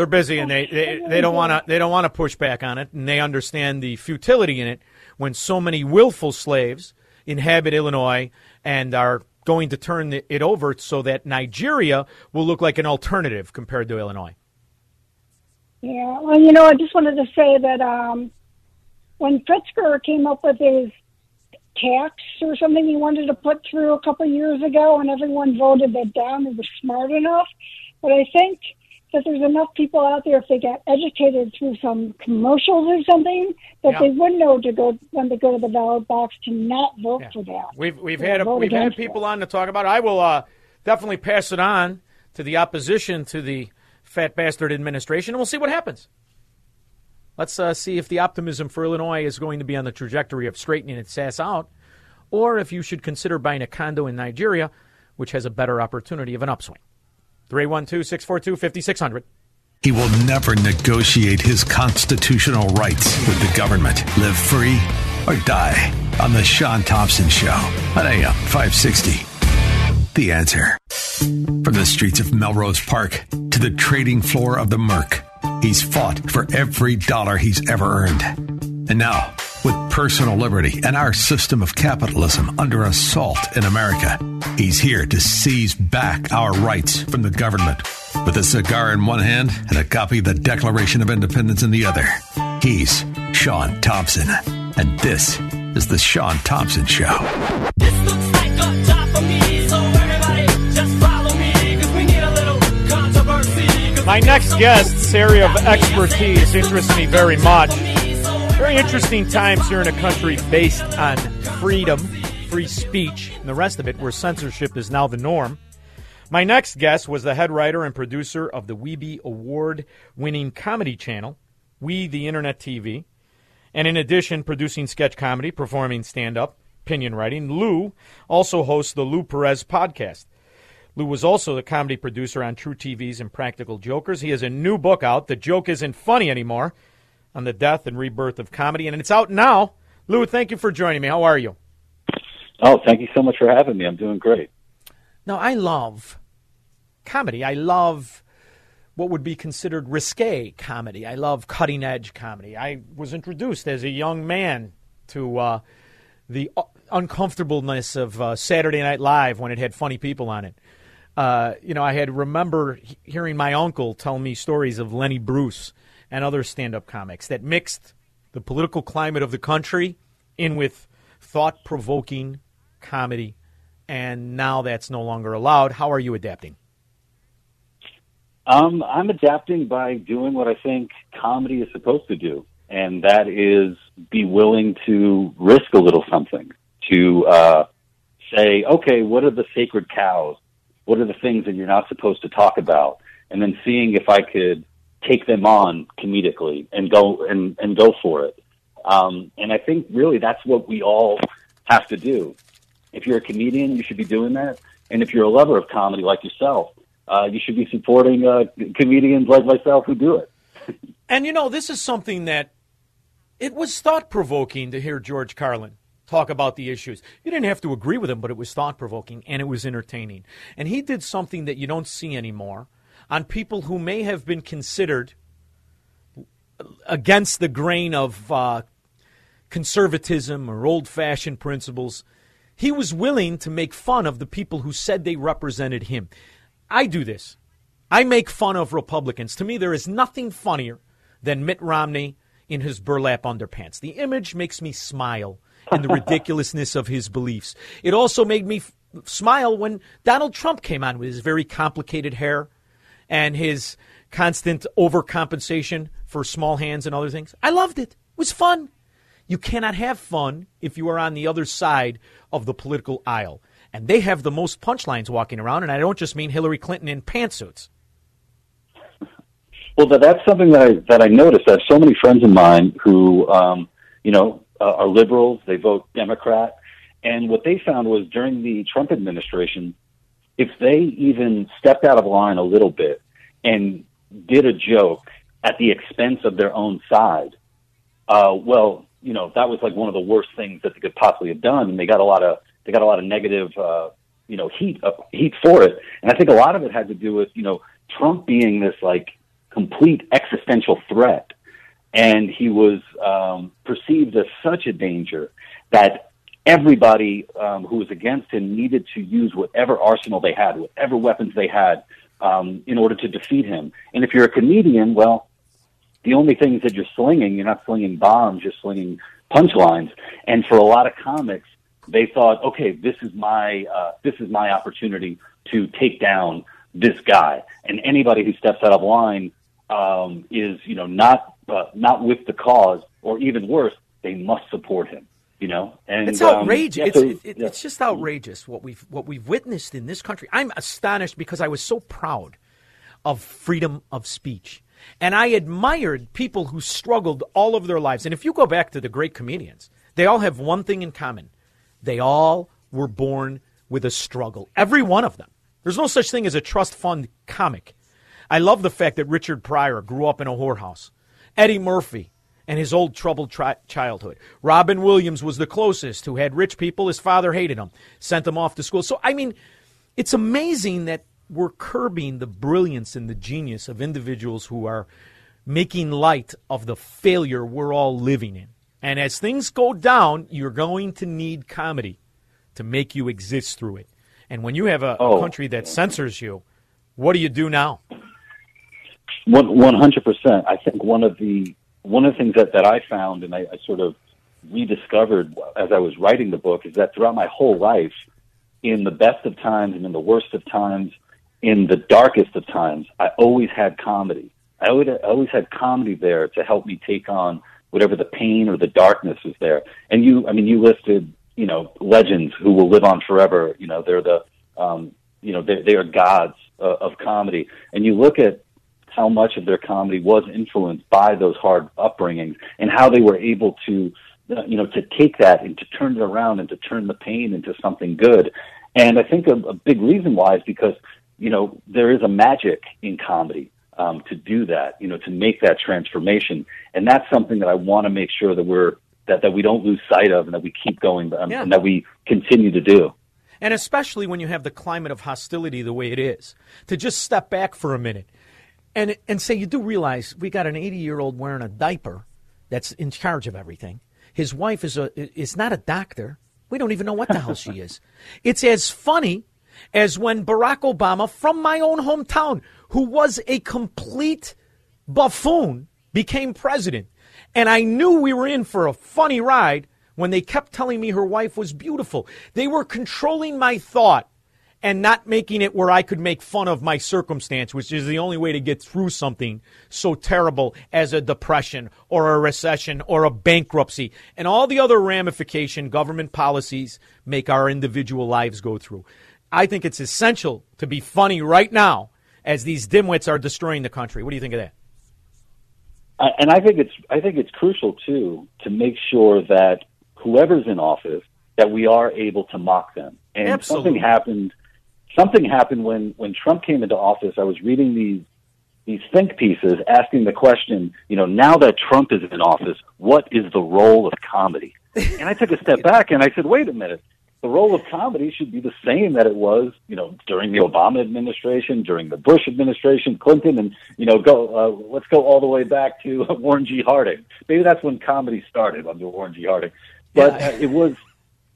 They're busy, and they they, they don't want to they don't want to push back on it, and they understand the futility in it when so many willful slaves inhabit Illinois and are going to turn it over so that Nigeria will look like an alternative compared to Illinois. Yeah, well, you know, I just wanted to say that um, when Pritzker came up with his tax or something he wanted to put through a couple of years ago, and everyone voted that down, he was smart enough. But I think that there's enough people out there, if they got educated through some commercials or something, that Yeah. they would know to go when they go to the ballot box to not vote for that. We've we've had vote we've had people on to talk about it. I will uh, definitely pass it on to the opposition to the fat bastard administration, and we'll see what happens. Let's uh, see if the optimism for Illinois is going to be on the trajectory of straightening its ass out, or if you should consider buying a condo in Nigeria, which has a better opportunity of an upswing. 312 642 5600. He will never negotiate his constitutional rights with the government. Live free or die on The Shaun Thompson Show on AM 560. The answer. From the streets of Melrose Park to the trading floor of the Merc, he's fought for every dollar he's ever earned. And now, with personal liberty and our system of capitalism under assault in America, he's here to seize back our rights from the government. With a cigar in one hand and a copy of the Declaration of Independence in the other, he's Shaun Thompson. And this is The Shaun Thompson Show. My next guest's area of expertise interests me very much. Very interesting times here in a country based on freedom, free speech, and the rest of it, where censorship is now the norm. My next guest was the head writer and producer of the Webby Award winning comedy channel, We the Internet TV. And in addition, producing sketch comedy, performing stand up, opinion writing, Lou also hosts the Lou Perez podcast. Lou was also the comedy producer on truTV's Impractical Jokers. He has a new book out, The Joke Isn't Funny Anymore, on the death and rebirth of comedy, and it's out now. Lou, thank you for joining me. How are you? Oh, thank you so much for having me. I'm doing great. Now, I love comedy. I love what would be considered risque comedy. I love cutting edge comedy. I was introduced as a young man to uh, the uncomfortableness of uh, Saturday Night Live when it had funny people on it. Uh, you know, I had remember hearing my uncle tell me stories of Lenny Bruce and other stand-up comics that mixed the political climate of the country in with thought-provoking comedy, and now that's no longer allowed. How are you adapting? Um, I'm adapting by doing what I think comedy is supposed to do, and that is be willing to risk a little something. To uh, say, okay, what are the sacred cows? What are the things that you're not supposed to talk about? And then seeing if I could take them on comedically and go and, and go for it. Um, and I think really that's what we all have to do. If you're a comedian, you should be doing that. And if you're a lover of comedy like yourself, uh, you should be supporting uh, comedians like myself who do it. And you know, this is something that it was thought provoking to hear George Carlin talk about the issues. You didn't have to agree with him, but it was thought provoking and it was entertaining. And he did something that you don't see anymore on people who may have been considered against the grain of uh, conservatism or old fashioned principles. He was willing to make fun of the people who said they represented him. I do this. I make fun of Republicans. To me, there is nothing funnier than Mitt Romney in his burlap underpants. The image makes me smile in the ridiculousness of his beliefs. It also made me f- smile when Donald Trump came on with his very complicated hair and his constant overcompensation for small hands and other things. I loved it. It was fun. You cannot have fun if you are on the other side of the political aisle. And they have the most punchlines walking around, and I don't just mean Hillary Clinton in pantsuits. Well, that, that's something that I that I noticed. I have so many friends of mine who, um, you know, uh, are liberals. They vote Democrat, and what they found was during the Trump administration, if they even stepped out of line a little bit and did a joke at the expense of their own side, uh, well, you know, that was like one of the worst things that they could possibly have done, and they got a lot of they got a lot of negative, uh, you know, heat uh, heat for it. And I think a lot of it had to do with you know Trump being this like complete existential threat, and he was um, perceived as such a danger that everybody um, who was against him needed to use whatever arsenal they had, whatever weapons they had, um, in order to defeat him. And if you're a comedian, well, the only things that you're slinging, you're not slinging bombs, you're slinging punchlines. And for a lot of comics, they thought, okay, this is my uh, this is my opportunity to take down this guy. And anybody who steps out of line um, is, you know, not uh, not with the cause, or even worse, they must support him. You know, and it's um, outrageous. yeah, it's, so- it, it- yeah. it's just outrageous what we've what we've witnessed in this country. I'm astonished because I was so proud of freedom of speech, and I admired people who struggled all of their lives. And if you go back to the great comedians, they all have one thing in common: they all were born with a struggle. Every one of them. There's no such thing as a trust fund comic. I love the fact that Richard Pryor grew up in a whorehouse. Eddie Murphy and his old troubled tri- childhood. Robin Williams was the closest who had rich people. His father hated him, sent him off to school. So, I mean, it's amazing that we're curbing the brilliance and the genius of individuals who are making light of the failure we're all living in. And as things go down, you're going to need comedy to make you exist through it. And when you have a, Oh. country that censors you, what do you do now? One hundred percent. I think one of the one of the things that, that I found and I, I sort of rediscovered as I was writing the book is that throughout my whole life, in the best of times and in the worst of times, in the darkest of times, I always had comedy. I always, I always had comedy there to help me take on whatever the pain or the darkness was there. And you, I mean, you listed, you know, legends who will live on forever. You know, they're the, um, you know, they, they are gods uh, of comedy. And you look at how much of their comedy was influenced by those hard upbringings and how they were able to, uh, you know, to take that and to turn it around and to turn the pain into something good. And I think a, a big reason why is because, you know, there is a magic in comedy um, to do that, you know, to make that transformation. And that's something that I want to make sure that we're, that, that we don't lose sight of and that we keep going um, Yeah. and that we continue to do. And especially when you have the climate of hostility the way it is, to just step back for a minute and and say you do realize we got an 80 year old wearing a diaper that's in charge of everything. His wife is a is not a doctor. We don't even know what the hell she is. It's as funny as when Barack Obama from my own hometown, who was a complete buffoon, became president. And I knew we were in for a funny ride when they kept telling me her wife was beautiful. They were controlling my thought and not making it where I could make fun of my circumstance, which is the only way to get through something so terrible as a depression or a recession or a bankruptcy and all the other ramification government policies make our individual lives go through. I think it's essential to be funny right now as these dimwits are destroying the country. What do you think of that? And I think it's I think it's crucial too to make sure that whoever's in office that we are able to mock them. And Absolutely. something happened. Something happened when when Trump came into office. I was reading these these think pieces asking the question, you know, now that Trump is in office, what is the role of comedy? And I took a step back and I said, wait a minute. The role of comedy should be the same that it was, you know, during the Obama administration, during the Bush administration, Clinton, and you know, go. Uh, let's go all the way back to Warren G. Harding. Maybe that's when comedy started under Warren G. Harding. But uh, it was,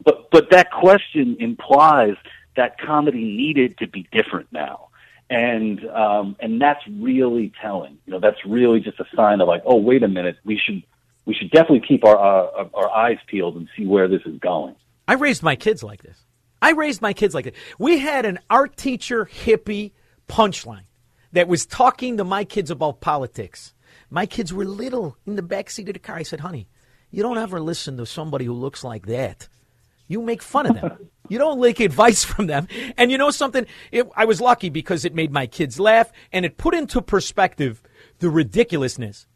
but but that question implies that comedy needed to be different now, and um, and that's really telling. You know, that's really just a sign of like, oh, wait a minute, we should we should definitely keep our uh, our eyes peeled and see where this is going. I raised my kids like this. I raised my kids like this. We had an art teacher hippie punchline that was talking to my kids about politics. My kids were little in the back seat of the car. I said, honey, you don't ever listen to somebody who looks like that. You make fun of them. you don't take advice from them. And you know something? It, I was lucky because it made my kids laugh and it put into perspective the ridiculousness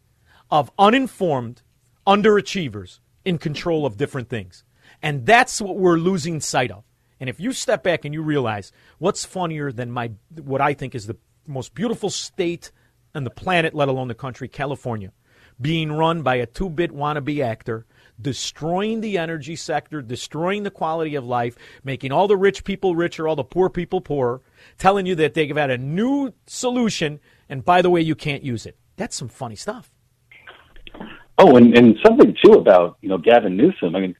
of uninformed underachievers in control of different things. And that's what we're losing sight of And if you step back and you realize what's funnier than my what I think is the most beautiful state on the planet, let alone the country, California, being run by a two-bit wannabe actor, destroying the energy sector, destroying the quality of life, making all the rich people richer, all the poor people poorer, telling you that they've had a new solution, and by the way, you can't use it. That's some funny stuff. Oh, and, and something too about you know Gavin Newsom. I mean,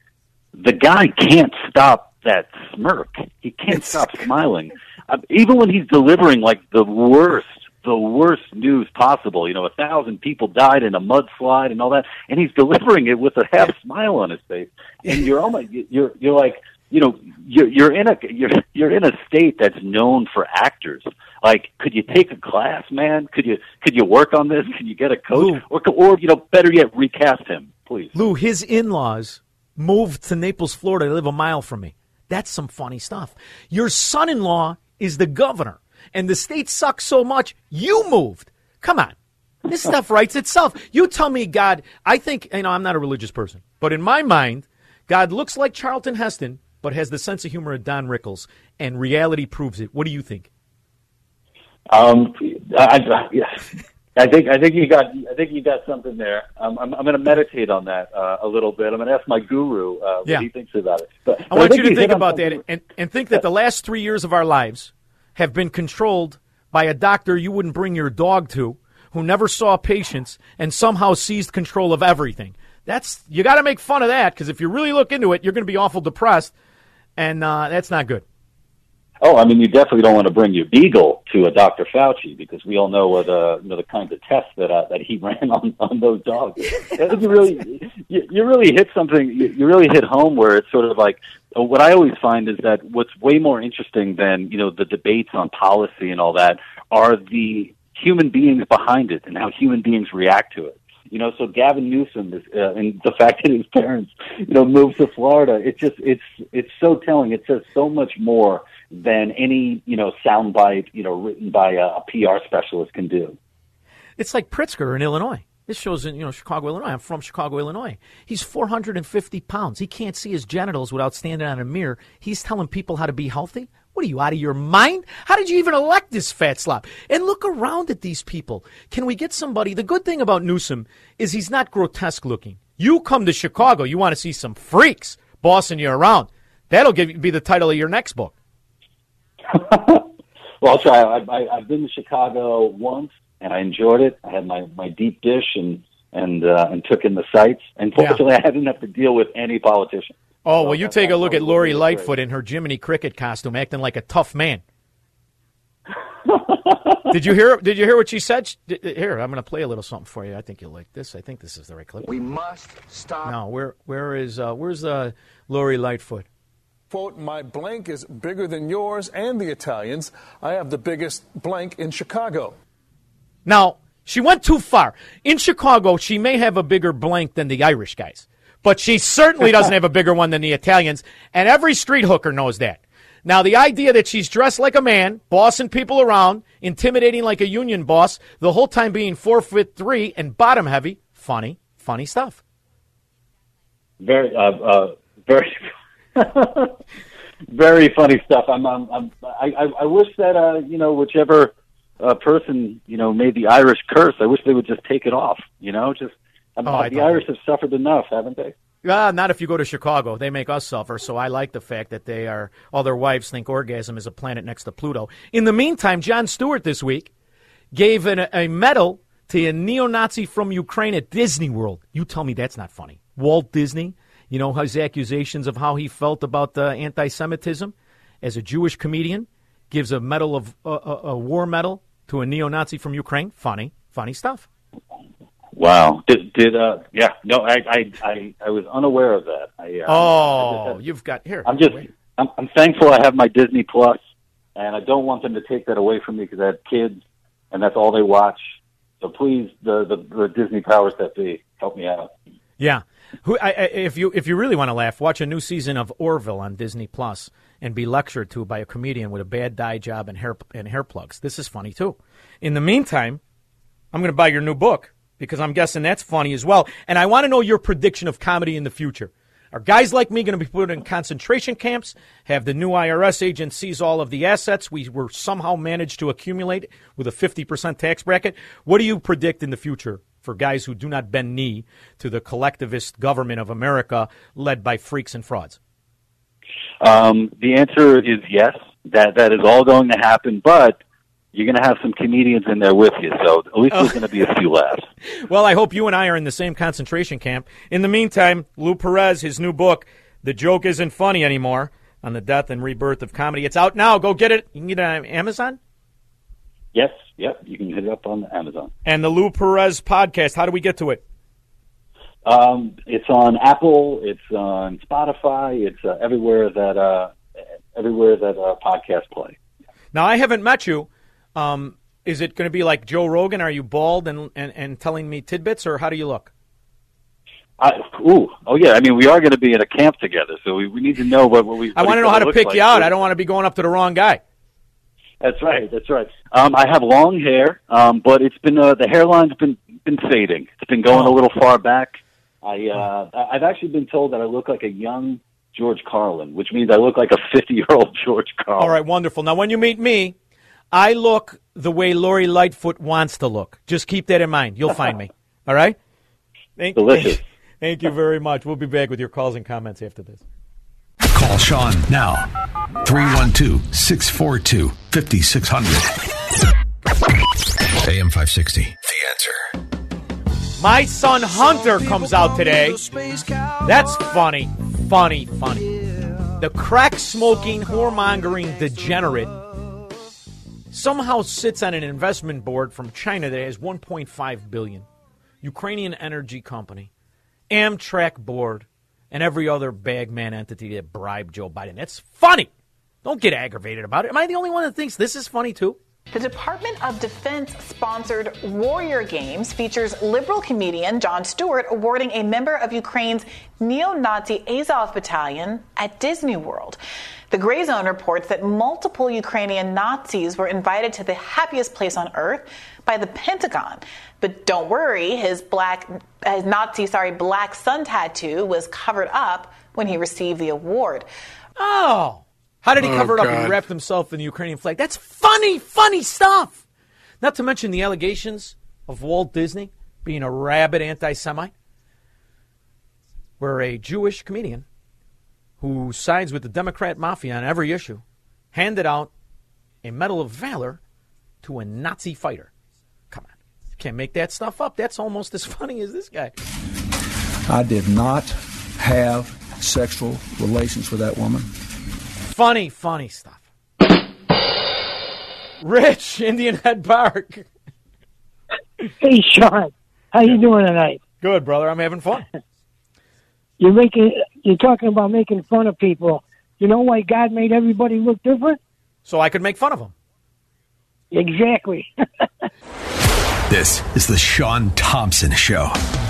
the guy can't stop that smirk. He can't stop smiling, uh, even when he's delivering like the worst, the worst news possible. You know, a thousand people died in a mudslide and all that, and he's delivering it with a half smile on his face. And you're almost you're you're like you know you're you're in a you're you're in a state that's known for actors. Like, could you take a class, man? Could you could you work on this? Can you get a coach, or or you know, better yet, recast him, please? Lou, his in-laws moved to Naples, Florida. They live a mile from me. That's some funny stuff. Your son-in-law is the governor, and the state sucks so much you moved. Come on. This stuff writes itself. You tell me, God, I think, you know, I'm not a religious person, but in my mind, God looks like Charlton Heston, but has the sense of humor of Don Rickles, and reality proves it. What do you think? Um, I, I, yeah. I think I think you got I think you got something there. Um, I'm I'm going to meditate on that uh, a little bit. I'm going to ask my guru uh, what Yeah. he thinks about it. But, I but want think you to think about something- that and, and think that the last three years of our lives have been controlled by a doctor you wouldn't bring your dog to, who never saw patients and somehow seized control of everything. That's you got to make fun of that because if you really look into it, you're going to be awful depressed, and uh, that's not good. Oh, I mean, you definitely don't want to bring your beagle to a Dr. Fauci because we all know what uh, you know the kinds of tests that uh, that he ran on on those dogs. You really you, you really hit something. You, you really hit home where it's sort of like what I always find is that what's way more interesting than you know the debates on policy and all that are the human beings behind it and how human beings react to it. You know, so Gavin Newsom is, uh, and the fact that his parents, you know, moved to Florida, it just it's it's so telling. It says so much more than any you know soundbite you know written by a, a PR specialist can do. It's like Pritzker in Illinois. This shows in you know Chicago, Illinois. I'm from Chicago, Illinois. He's 450 pounds. He can't see his genitals without standing on a mirror. He's telling people how to be healthy. What are you out of your mind? How did you even elect this fat slop? And look around at these people. Can we get somebody? The good thing about Newsom is he's not grotesque looking. You come to Chicago, you want to see some freaks bossing you around. That'll give be the title of your next book. Well, I'll try. I, I've been to Chicago once, and I enjoyed it. I had my my deep dish and and uh, and took in the sights. And fortunately, I didn't have to deal with any politician. Oh, well, you take a look at Lori Lightfoot in her Jiminy Cricket costume, acting like a tough man. did you hear? Did you hear what she said? She- Here, I'm going to play a little something for you. I think you'll like this. I think this is the right clip. We must stop. No, where where is uh, where's uh, Lori Lightfoot? Quote, my blank is bigger than yours and the Italians. I have the biggest blank in Chicago. Now she went too far. In Chicago, she may have a bigger blank than the Irish guys, but she certainly doesn't have a bigger one than the Italians. And every street hooker knows that. Now, the idea that she's dressed like a man, bossing people around, intimidating like a union boss, the whole time being four foot three and bottom heavy, funny, funny stuff. Very, uh, uh, very, very funny stuff. I'm, I'm, I'm I, I wish that uh, you know, whichever uh, person you know made the Irish curse, I wish they would just take it off. You know, just um, Oh, the Irish have suffered enough, haven't they? Ah, not if you go to Chicago. They make us suffer. So I like the fact that they are all their wives think orgasm is a planet next to Pluto. In the meantime, Jon Stewart this week gave an, a medal to a neo-Nazi from Ukraine at Disney World. You tell me that's not funny. Walt Disney, you know his accusations of how he felt about uh, anti-Semitism as a Jewish comedian, gives a medal of uh, a, a war medal to a neo-Nazi from Ukraine. Funny, funny stuff. Wow. Did, did uh yeah, no, I I I, I was unaware of that. I, uh, I Oh, had- you've got here. I'm just I'm, I'm thankful I have my Disney Plus, and I don't want them to take that away from me because I have kids, and that's all they watch. So please, the the, the Disney powers that be, help me out. Yeah. Who, I, I, if you if you really want to laugh, watch a new season of Orville on Disney Plus and be lectured to by a comedian with a bad dye job and hair and hair plugs. This is funny too. In the meantime, I'm going to buy your new book because I'm guessing that's funny as well. And I want to know your prediction of comedy in the future. Are guys like me going to be put in concentration camps? Have the new IRS agent seize all of the assets we were somehow managed to accumulate with a 50% tax bracket? What do you predict in the future for guys who do not bend knee to the collectivist government of America led by freaks and frauds? Um, the answer is yes. That that is all going to happen, but you're going to have some comedians in there with you, so at least there's going to be a few laughs. Well, I hope you and I are in the same concentration camp. In the meantime, Lou Perez, his new book, The Joke Isn't Funny Anymore, on the death and rebirth of comedy. It's out now. Go get it. You can get it on Amazon? Yes, yep, you can hit it up on Amazon. And the Lou Perez podcast, how do we get to it? Um, it's on Apple, it's on Spotify, it's uh, everywhere that uh, everywhere that uh, podcasts play. Now, I haven't met you. Um, is it going to be like Joe Rogan? Are you bald and, and, and telling me tidbits, or how do you look? I, ooh, oh yeah. I mean, we are going to be in a camp together, so we, we need to know what, what we. I want to know how to pick like. you out. I don't want to be going up to the wrong guy. That's right. That's right. Um, I have long hair, um, but it's been uh, the hairline's been been fading. It's been going a little far back. I uh, I've actually been told that I look like a young George Carlin, which means I look like a fifty year old George Carlin. All right, wonderful. Now, when you meet me, I look the way Lori Lightfoot wants to look. Just keep that in mind. You'll find me. All right? Thank, Delicious. Thank you very much. We'll be back with your calls and comments after this. Call Shaun now. 312 642 5600. AM 560. The answer. My son Hunter comes out today. That's funny, funny, funny. The crack smoking, whoremongering degenerate somehow sits on an investment board from China that has 1.5 billion. Ukrainian energy company, Amtrak board, and every other bagman entity that bribed Joe Biden. That's funny. Don't get aggravated about it. Am I the only one that thinks this is funny too? The Department of Defense sponsored Warrior Games features liberal comedian Jon Stewart awarding a member of Ukraine's neo Nazi Azov battalion at Disney World. The Grayzone reports that multiple Ukrainian Nazis were invited to the happiest place on earth by the Pentagon. But don't worry, his black, his Nazi, sorry, black sun tattoo was covered up when he received the award. Oh. How did he Oh, cover it up? He God. wrapped himself in the Ukrainian flag. That's funny, funny stuff. Not to mention the allegations of Walt Disney being a rabid anti Semite, where a Jewish comedian who sides with the Democrat mafia on every issue handed out a Medal of Valor to a Nazi fighter. Come on. You can't make that stuff up. That's almost as funny as this guy. I did not have sexual relations with that woman. Funny, funny stuff. Rich, Indian Head Park. Hey, Shaun, how you doing tonight? Good, brother. I'm having fun. You're making, you're talking about making fun of people. You know why God made everybody look different? So I could make fun of them. Exactly. This is the Shaun Thompson Show,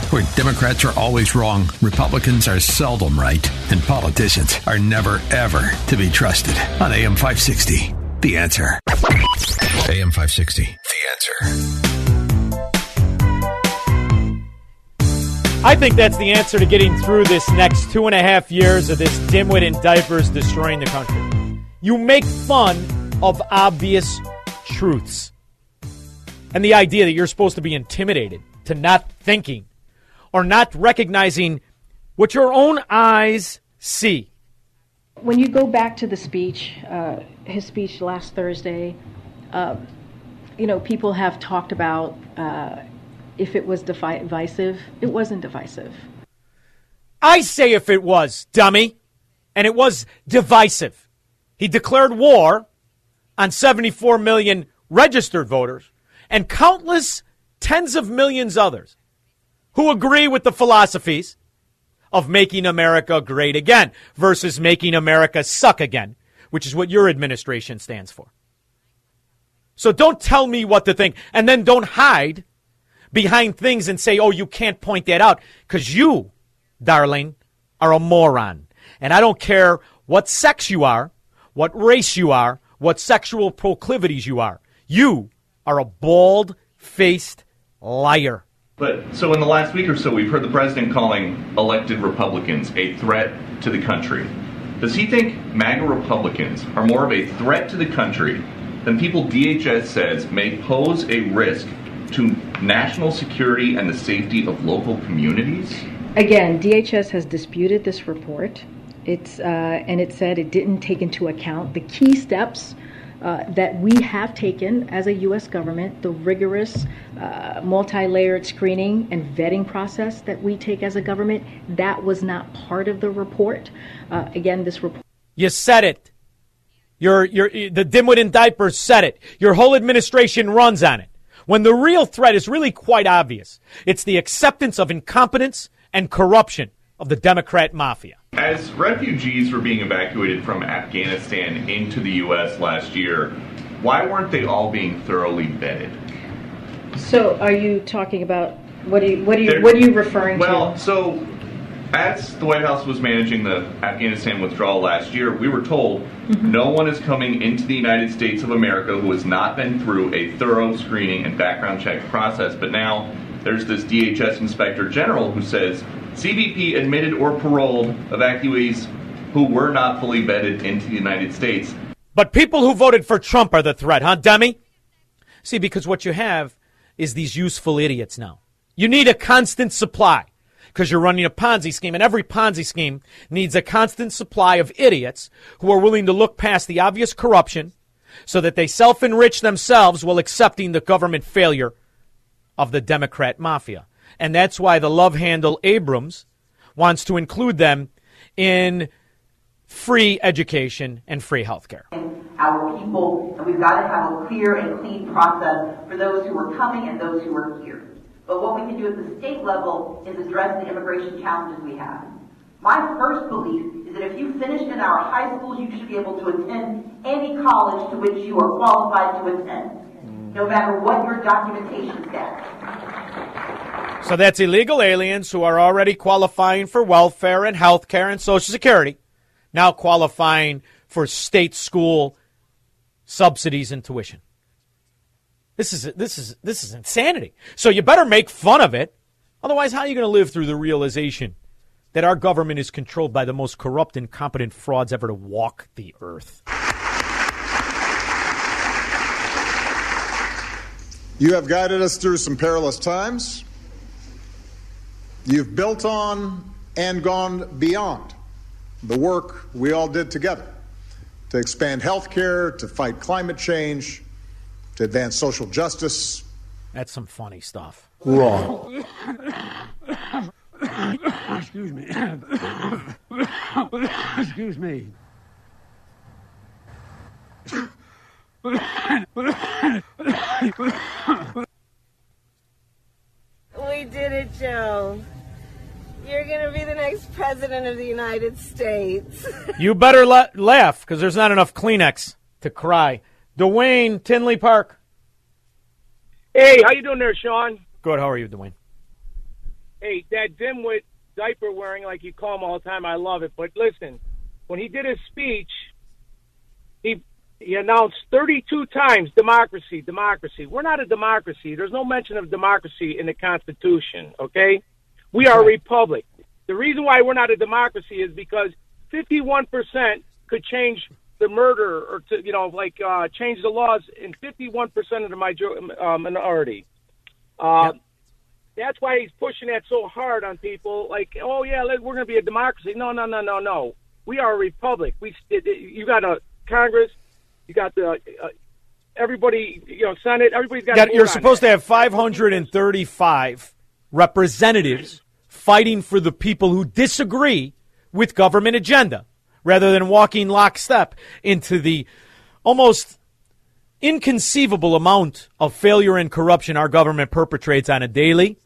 where Democrats are always wrong, Republicans are seldom right, and politicians are never, ever to be trusted. On AM 560, The Answer. AM 560, The Answer. I think that's the answer to getting through this next two and a half years of this dimwit in diapers destroying the country. You make fun of obvious truths. And the idea that you're supposed to be intimidated to not thinking or not recognizing what your own eyes see. When you go back to the speech, uh, his speech last Thursday, uh, you know, people have talked about uh, if it was defi- divisive. It wasn't divisive. I say if it was, dummy. And it was divisive. He declared war on 74 million registered voters and countless tens of millions others who agree with the philosophies of making America great again versus making America suck again, which is what your administration stands for. So don't tell me what to think and then don't hide behind things and say, oh, you can't point that out because you, darling, are a moron. And I don't care what sex you are, what race you are, what sexual proclivities you are. You are a bald faced liar. But so in the last week or so, we've heard the president calling elected Republicans a threat to the country. Does he think MAGA Republicans are more of a threat to the country than people DHS says may pose a risk to national security and the safety of local communities? Again, DHS has disputed this report. It's uh, and it said it didn't take into account the key steps uh, that we have taken as a U.S. government, the rigorous, uh, multi layered screening and vetting process that we take as a government, that was not part of the report. Uh, again, this report. You said it. Your, your, the dimwit in diapers said it. Your whole administration runs on it. When the real threat is really quite obvious. It's the acceptance of incompetence and corruption of the Democrat mafia. As refugees were being evacuated from Afghanistan into the U.S. last year, why weren't they all being thoroughly vetted? So, are you talking about what? Are you, what are you? what are you referring well, to? Well, so as the White House was managing the Afghanistan withdrawal last year, we were told Mm-hmm. no one is coming into the United States of America who has not been through a thorough screening and background check process. But now there's this DHS inspector general who says CBP admitted or paroled evacuees who were not fully vetted into the United States. But people who voted for Trump are the threat, huh, Demi? See, because what you have is these useful idiots now. You need a constant supply because you're running a Ponzi scheme, and every Ponzi scheme needs a constant supply of idiots who are willing to look past the obvious corruption so that they self enrich themselves while accepting the government failure of the Democrat mafia. And that's why the love handle Abrams wants to include them in free education and free health care. our people, and we've got to have a clear and clean process for those who are coming and those who are here. But what we can do at the state level is address the immigration challenges we have. My first belief is that if you finished in our high schools, you should be able to attend any college to which you are qualified to attend, no matter what your documentation says. So that's illegal aliens who are already qualifying for welfare and health care and Social Security, now qualifying for state school subsidies and tuition. This is this is this is insanity. So you better make fun of it. Otherwise, how are you going to live through the realization that our government is controlled by the most corrupt, and incompetent frauds ever to walk the earth? You have guided us through some perilous times. You've built on and gone beyond the work we all did together to expand health care, to fight climate change, to advance social justice. That's some funny stuff. Wrong. Excuse me. Excuse me. We did it, Joe. You're going to be the next president of the United States. You better la- laugh because there's not enough Kleenex to cry. Dwayne Tinley Park. Hey, how you doing there, Shaun? Good. How are you, Dwayne? Hey, that dimwit diaper wearing, like you call him all the time, I love it. But listen, when he did his speech, he announced 32 times democracy, democracy. We're not a democracy. There's no mention of democracy in the Constitution, okay? We are a republic. The reason why we're not a democracy is because 51% could change the murder or to, you know, like uh, change the laws in 51% of the major, uh, minority. Uh, That's why he's pushing that so hard on people. Like, oh yeah, we're going to be a democracy. No, no, no, no, no. We are a republic. We you got a Congress, you got the uh, everybody, you know, Senate. Everybody's got. To you're supposed to have 535 representatives fighting for the people who disagree with government agenda rather than walking lockstep into the almost inconceivable amount of failure and corruption our government perpetrates on a daily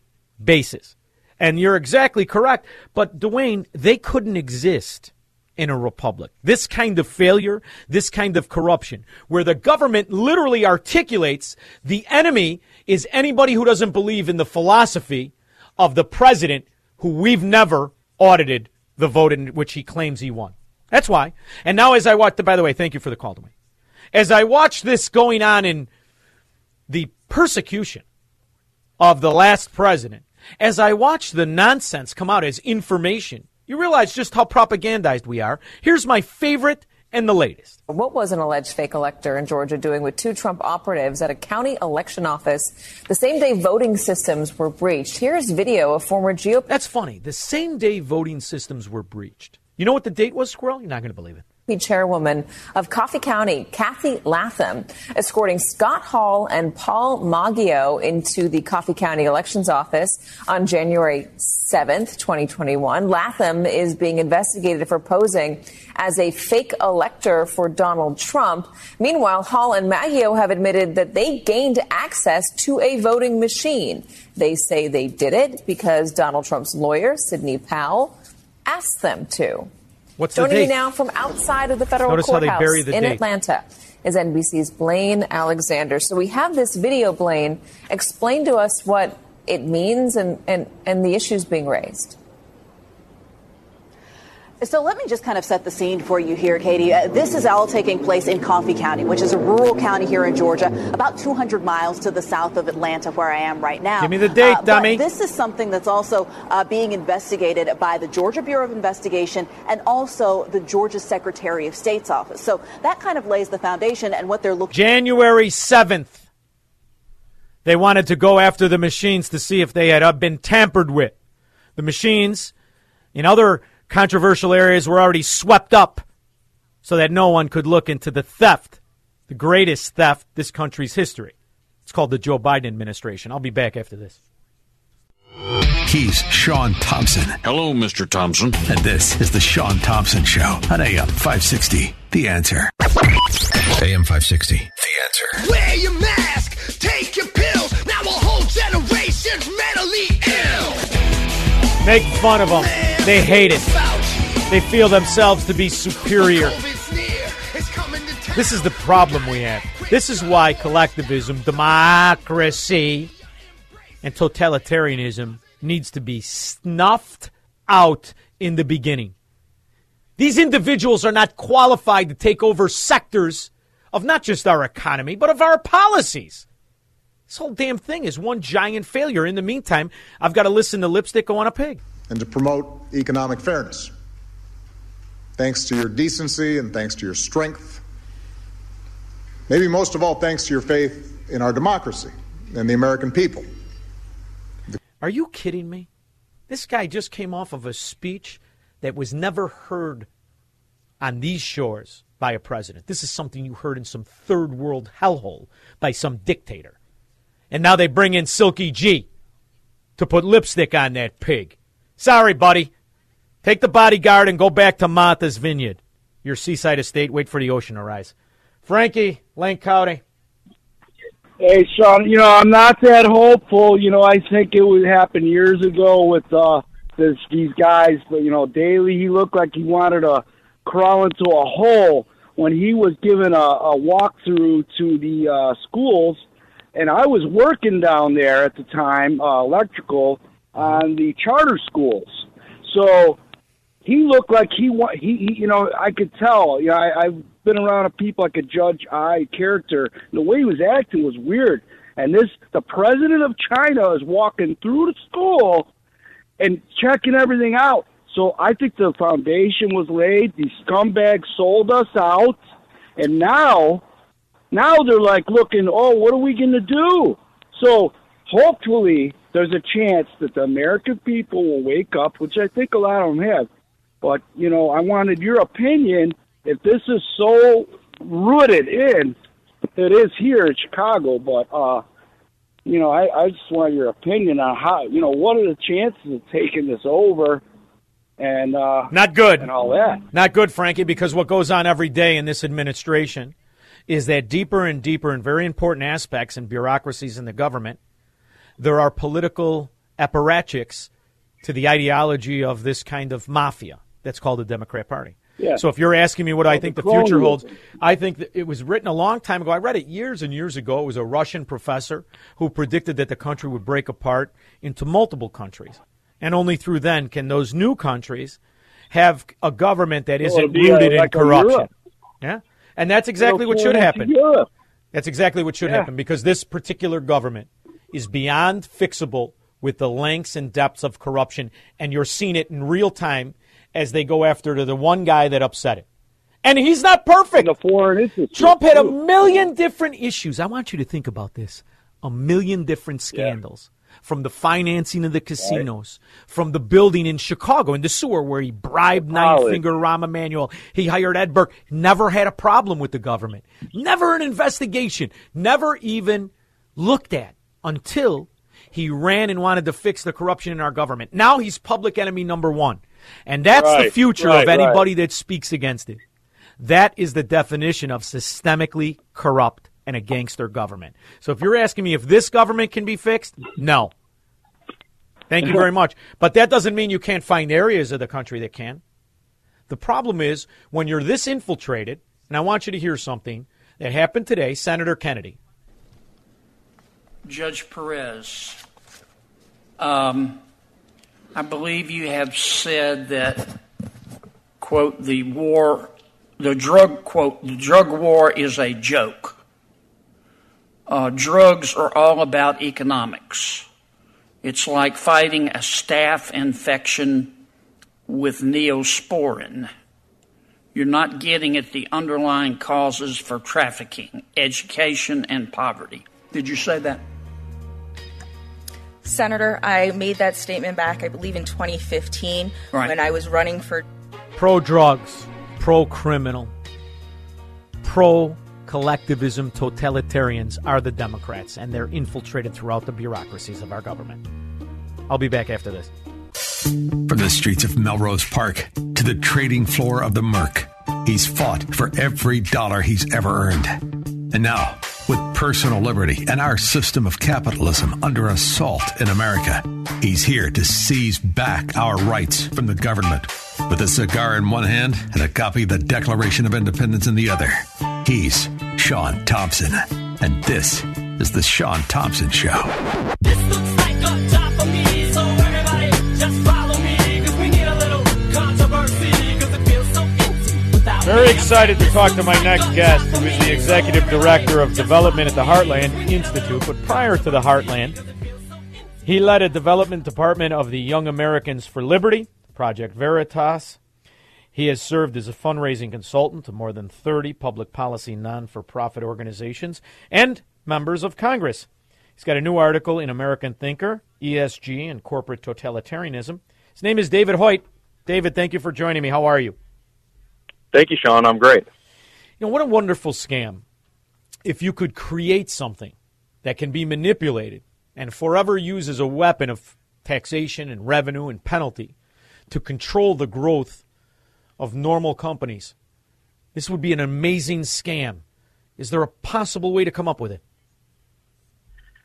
basis. And you're exactly correct. But, Dwayne, they couldn't exist in a republic. This kind of failure, this kind of corruption, where the government literally articulates the enemy is anybody who doesn't believe in the philosophy of the president who we've never audited the vote in which he claims he won. That's why. And now, as I watch, by the way, thank you for the call, to me. As I watch this going on in the persecution of the last president, as I watch the nonsense come out as information, you realize just how propagandized we are. Here's my favorite and the latest. What was an alleged fake elector in Georgia doing with two Trump operatives at a county election office the same day voting systems were breached? Here's video of former GOP. That's funny. The same day voting systems were breached. You know what the date was, Squirrel? You're not going to believe it chairwoman of Coffee County, Kathy Latham, escorting Scott Hall and Paul Maggio into the Coffee County Elections Office on January 7th, 2021. Latham is being investigated for posing as a fake elector for Donald Trump. Meanwhile, Hall and Maggio have admitted that they gained access to a voting machine. They say they did it because Donald Trump's lawyer, Sidney Powell, asked them to. What's Joining me now from outside of the federal Notice courthouse how they bury the in date. Atlanta is NBC's Blaine Alexander. So we have this video, Blaine. Explain to us what it means and, and, and the issues being raised. So let me just kind of set the scene for you here, Katie. Uh, this is all taking place in Coffee County, which is a rural county here in Georgia, about 200 miles to the south of Atlanta, where I am right now. Give me the date, Uh, dummy. This is something that's also uh, being investigated by the Georgia Bureau of Investigation and also the Georgia Secretary of State's office. So that kind of lays the foundation and what they're looking. January 7th. They wanted to go after the machines to see if they had uh, been tampered with. The machines in other controversial areas were already swept up so that no one could look into the theft, the greatest theft this country's history. It's called the Joe Biden administration. I'll be back after this. He's Shaun Thompson. Hello, Mr. Thompson. And this is the Shaun Thompson Show on AM 560. The answer. AM 560. The answer. Wear your mask, take your pills. Now a whole generation's mentally ill. Make fun of them. They hate it. They feel themselves to be superior. This is the problem we have. This is why collectivism, democracy, and totalitarianism needs to be snuffed out in the beginning. These individuals are not qualified to take over sectors of not just our economy, but of our policies. This whole damn thing is one giant failure. In the meantime, I've got to listen to lipstick on a pig. and to promote economic fairness. Thanks to your decency and thanks to your strength. Maybe most of all, thanks to your faith in our democracy and the American people. Are you kidding me? This guy just came off of a speech that was never heard on these shores by a president. This is something you heard in some third world hellhole by some dictator. And now they bring in Silky G to put lipstick on that pig. Sorry, buddy. Take the bodyguard and go back to Martha's Vineyard, your seaside estate. Wait for the ocean to rise. Frankie, Lane County. Hey, Shaun, you know, I'm not that hopeful. You know, I think it would happen years ago with uh this these guys, but you know, Daly, he looked like he wanted to crawl into a hole when he was given a, a walkthrough to the uh schools and I was working down there at the time, uh electrical on the charter schools. So he looked like he wa- he, he you know I could tell. You know I, I've been around people I could judge eye character. The way he was acting was weird. And this the president of China is walking through the school and checking everything out. So I think the foundation was laid. These scumbags sold us out. And now now they're like looking oh what are we going to do so hopefully there's a chance that the American people will wake up which I think a lot of them have but you know, I wanted your opinion. If this is so rooted in, it is here in Chicago. But uh, you know, I, I just want your opinion on how you know what are the chances of taking this over, and uh, Not good. and all that. Not good, Frankie, because what goes on every day in this administration is that deeper and deeper in very important aspects and bureaucracies in the government, there are political apparatchiks to the ideology of this kind of mafia that's called the Democrat Party. Yeah. So if you're asking me what I think the clone future holds. I think that it was written a long time ago. I read it years and years ago. It was a Russian professor who predicted that the country would break apart into multiple countries. And only through then can those new countries have a government that So isn't uh, rooted in like a corruption. Yeah. And that's exactly what should happen. That's exactly what should Yeah. happen because this particular government is beyond fixable with the lengths and depths of corruption, and you're seeing it in real time as they go after the one guy that upset it. And he's not perfect. Trump had a million different issues. I want you to think about this a million different scandals. From the financing of the casinos, from the building in Chicago, in the sewer where he bribed Nine Finger Rahm Emanuel. He hired Ed Burke. Never had a problem with the government. Never an investigation. Never even looked at until he ran and wanted to fix the corruption in our government. Now he's public enemy number one. And that's the future right, of right. anybody that speaks against it. That is the definition of systemically corrupt and a gangster government. So if you're asking me if this government can be fixed, no. Thank you very much. But that doesn't mean you can't find areas of the country that can. The problem is when you're this infiltrated, and I want you to hear something that happened today, Senator Kennedy. Judge Perez, um, I believe you have said that, quote, the war, the drug, quote, the drug war is a joke. Uh, drugs are all about economics. It's like fighting a staph infection with neosporin. You're not getting at the underlying causes for trafficking, education, and poverty. Did you say that? Senator, I made that statement back, I believe, in 2015 Right. when I was running for. Pro drugs, pro criminal, pro collectivism totalitarians are the Democrats, and they're infiltrated throughout the bureaucracies of our government. I'll be back after this. From the streets of Melrose Park to the trading floor of the Merc, he's fought for every dollar he's ever earned. And now, with personal liberty and our system of capitalism under assault in America, he's here to seize back our rights from the government. With a cigar in one hand and a copy of the Declaration of Independence in the other, he's Shaun Thompson. And this is The Shaun Thompson Show. Very excited to talk to my next guest, who is the executive director of development at the Heartland Institute. But prior to the Heartland, he led a development department of the Young Americans for Liberty, Project Veritas. He has served as a fundraising consultant to more than 30 public policy non for profit organizations and members of Congress. He's got a new article in American Thinker, ESG, and Corporate Totalitarianism. His name is David Hoyt. David, thank you for joining me. How are you? Thank you, Shaun. I'm great. You know, what a wonderful scam. If you could create something that can be manipulated and forever used as a weapon of taxation and revenue and penalty to control the growth of normal companies, this would be an amazing scam. Is there a possible way to come up with it?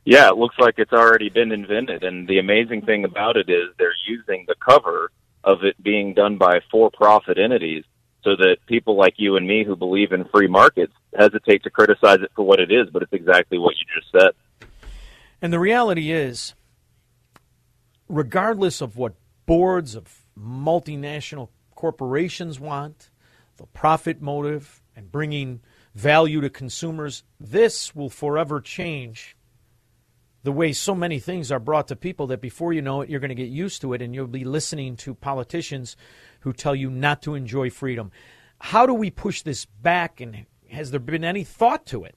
Yeah, it looks like it's already been invented. And the amazing thing about it is they're using the cover of it being done by for profit entities so that people like you and me who believe in free markets hesitate to criticize it for what it is, but it's exactly what you just said. And the reality is, regardless of what boards of multinational corporations want, the profit motive, and bringing value to consumers, this will forever change the way so many things are brought to people that before you know it, you're going to get used to it and you'll be listening to politicians who tell you not to enjoy freedom. How do we push this back, and has there been any thought to it?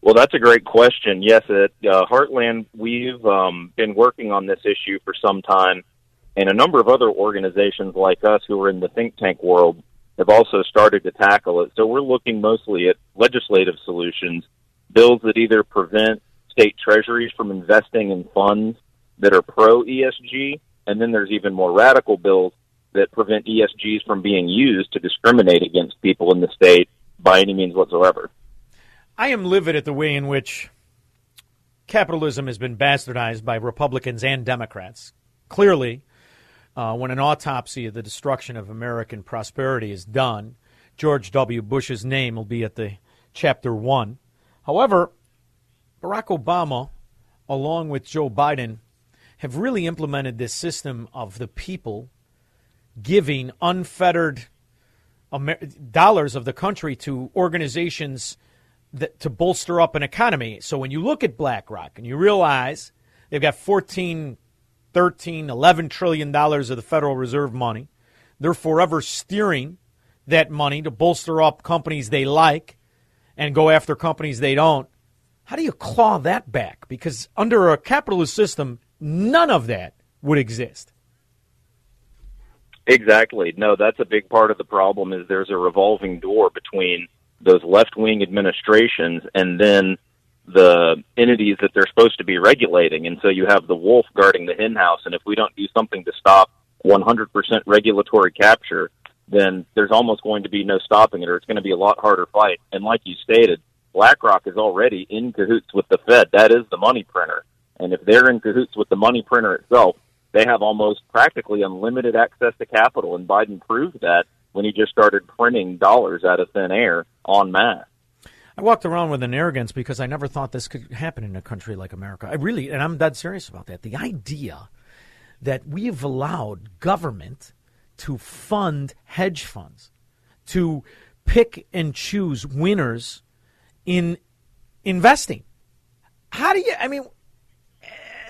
Well, that's a great question. Yes, at uh, Heartland, we've um, been working on this issue for some time, and a number of other organizations like us who are in the think tank world have also started to tackle it. So we're looking mostly at legislative solutions, bills that either prevent state treasuries from investing in funds that are pro ESG, and then there's even more radical bills that prevent ESGs from being used to discriminate against people in the state by any means whatsoever. I am livid at the way in which capitalism has been bastardized by Republicans and Democrats. Clearly, uh, when an autopsy of the destruction of American prosperity is done, George W. Bush's name will be at the chapter one. However, Barack Obama, along with Joe Biden, have really implemented this system of the people giving unfettered Amer- dollars of the country to organizations that, to bolster up an economy. So when you look at BlackRock and you realize they've got 14, 13, 11 trillion dollars of the Federal Reserve money, they're forever steering that money to bolster up companies they like and go after companies they don't. How do you claw that back? Because under a capitalist system, none of that would exist. Exactly. No, that's a big part of the problem is there's a revolving door between those left wing administrations and then the entities that they're supposed to be regulating. And so you have the wolf guarding the hen house. And if we don't do something to stop 100% regulatory capture, then there's almost going to be no stopping it or it's going to be a lot harder fight. And like you stated, BlackRock is already in cahoots with the Fed. That is the money printer. And if they're in cahoots with the money printer itself, they have almost practically unlimited access to capital. And Biden proved that when he just started printing dollars out of thin air en masse. I walked around with an arrogance because I never thought this could happen in a country like America. I really, and I'm dead serious about that. The idea that we've allowed government to fund hedge funds, to pick and choose winners in investing. How do you, I mean,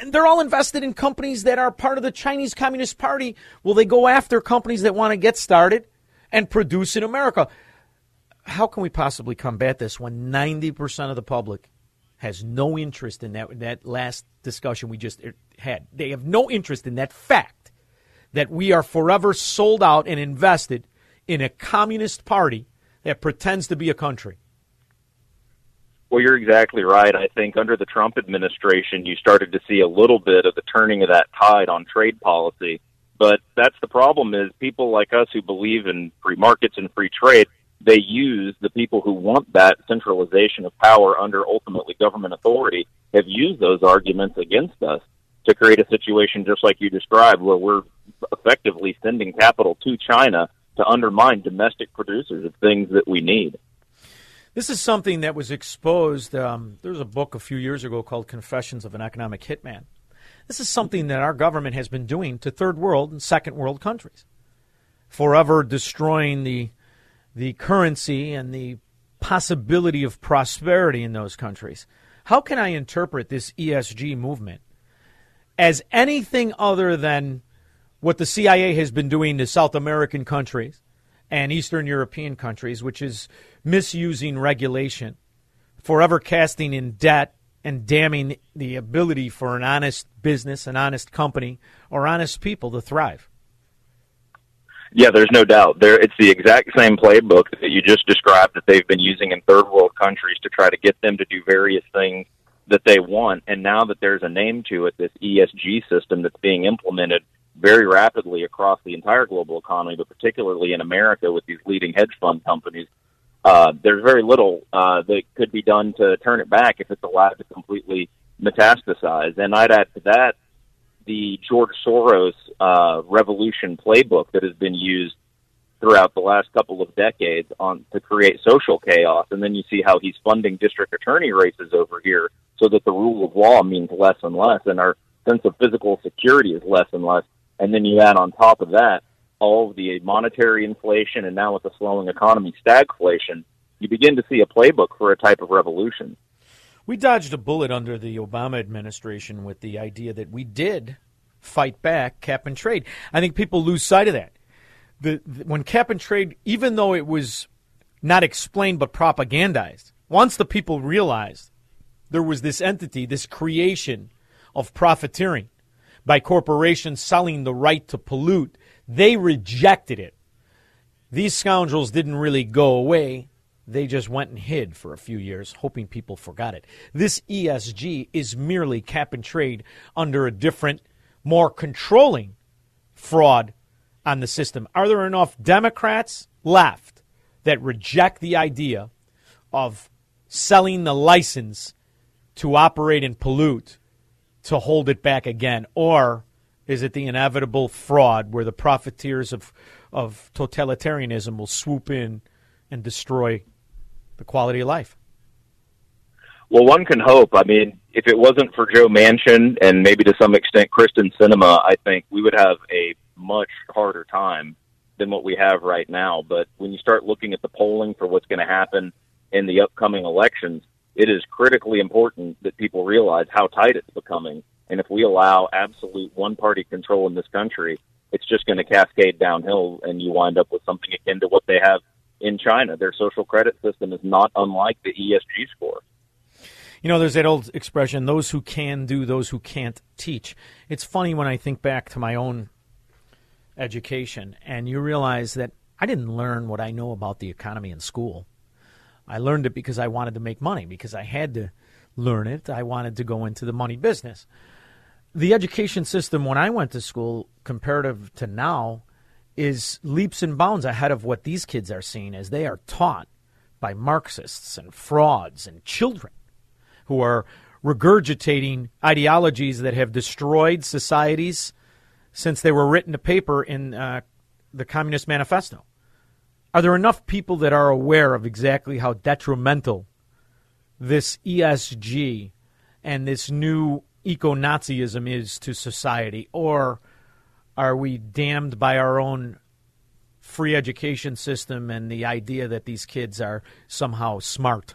they're all invested in companies that are part of the Chinese Communist Party. Will they go after companies that want to get started and produce in America? How can we possibly combat this when 90% of the public has no interest in that, that last discussion we just had? They have no interest in that fact that we are forever sold out and invested in a communist party that pretends to be a country. Well, you're exactly right. I think under the Trump administration, you started to see a little bit of the turning of that tide on trade policy. But that's the problem is people like us who believe in free markets and free trade, they use the people who want that centralization of power under ultimately government authority have used those arguments against us to create a situation just like you described where we're effectively sending capital to China to undermine domestic producers of things that we need. This is something that was exposed. Um, there was a book a few years ago called Confessions of an Economic Hitman. This is something that our government has been doing to third world and second world countries, forever destroying the, the currency and the possibility of prosperity in those countries. How can I interpret this ESG movement as anything other than what the CIA has been doing to South American countries and Eastern European countries, which is misusing regulation, forever casting in debt and damning the ability for an honest business, an honest company, or honest people to thrive. Yeah, there's no doubt. There, it's the exact same playbook that you just described that they've been using in third world countries to try to get them to do various things that they want. And now that there's a name to it, this ESG system that's being implemented very rapidly across the entire global economy, but particularly in America with these leading hedge fund companies, uh, there's very little uh, that could be done to turn it back if it's allowed to completely metastasize. And I'd add to that the George Soros uh, revolution playbook that has been used throughout the last couple of decades on to create social chaos. And then you see how he's funding district attorney races over here so that the rule of law means less and less, and our sense of physical security is less and less. And then you add on top of that all of the monetary inflation, and now with the slowing economy, stagflation, you begin to see a playbook for a type of revolution. We dodged a bullet under the Obama administration with the idea that we did fight back cap and trade. I think people lose sight of that. The, the, when cap and trade, even though it was not explained but propagandized, once the people realized there was this entity, this creation of profiteering by corporations selling the right to pollute, they rejected it. These scoundrels didn't really go away. They just went and hid for a few years, hoping people forgot it. This ESG is merely cap and trade under a different, more controlling fraud on the system. Are there enough Democrats left that reject the idea of selling the license to operate and pollute to hold it back again? Or is it the inevitable fraud where the profiteers of, of totalitarianism will swoop in and destroy the quality of life? Well, one can hope. I mean, if it wasn't for Joe Manchin and maybe to some extent Kyrsten Sinema, I think we would have a much harder time than what we have right now. But when you start looking at the polling for what's going to happen in the upcoming elections, it is critically important that people realize how tight it's becoming. And if we allow absolute one party control in this country, it's just going to cascade downhill and you wind up with something akin to what they have in China. Their social credit system is not unlike the ESG score. You know, there's that old expression those who can do, those who can't teach. It's funny when I think back to my own education and you realize that I didn't learn what I know about the economy in school. I learned it because I wanted to make money, because I had to learn it. I wanted to go into the money business. The education system when I went to school, comparative to now, is leaps and bounds ahead of what these kids are seeing as they are taught by Marxists and frauds and children who are regurgitating ideologies that have destroyed societies since they were written to paper in uh, the Communist Manifesto. Are there enough people that are aware of exactly how detrimental this ESG and this new eco Nazism is to society? Or are we damned by our own free education system and the idea that these kids are somehow smart?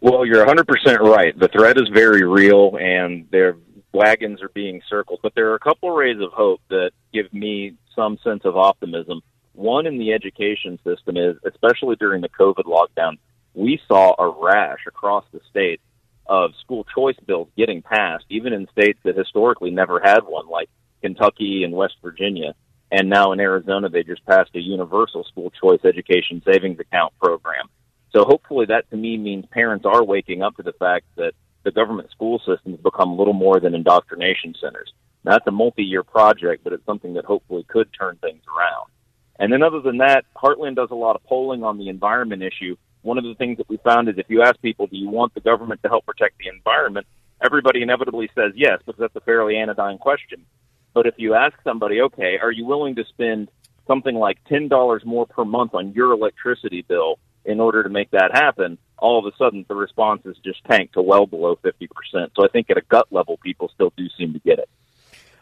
Well, you're 100% right. The threat is very real, and their wagons are being circled. But there are a couple rays of hope that give me some sense of optimism. One in the education system is, especially during the COVID lockdown, we saw a rash across the state of school choice bills getting passed, even in states that historically never had one, like Kentucky and West Virginia. And now in Arizona, they just passed a universal school choice education savings account program. So hopefully that to me means parents are waking up to the fact that the government school system has become little more than indoctrination centers. Now, that's a multi-year project, but it's something that hopefully could turn things around. And then other than that, Heartland does a lot of polling on the environment issue. One of the things that we found is if you ask people, do you want the government to help protect the environment? Everybody inevitably says yes, because that's a fairly anodyne question. But if you ask somebody, okay, are you willing to spend something like $10 more per month on your electricity bill in order to make that happen? All of a sudden, the response is just tanked to well below 50%. So I think at a gut level, people still do seem to get it.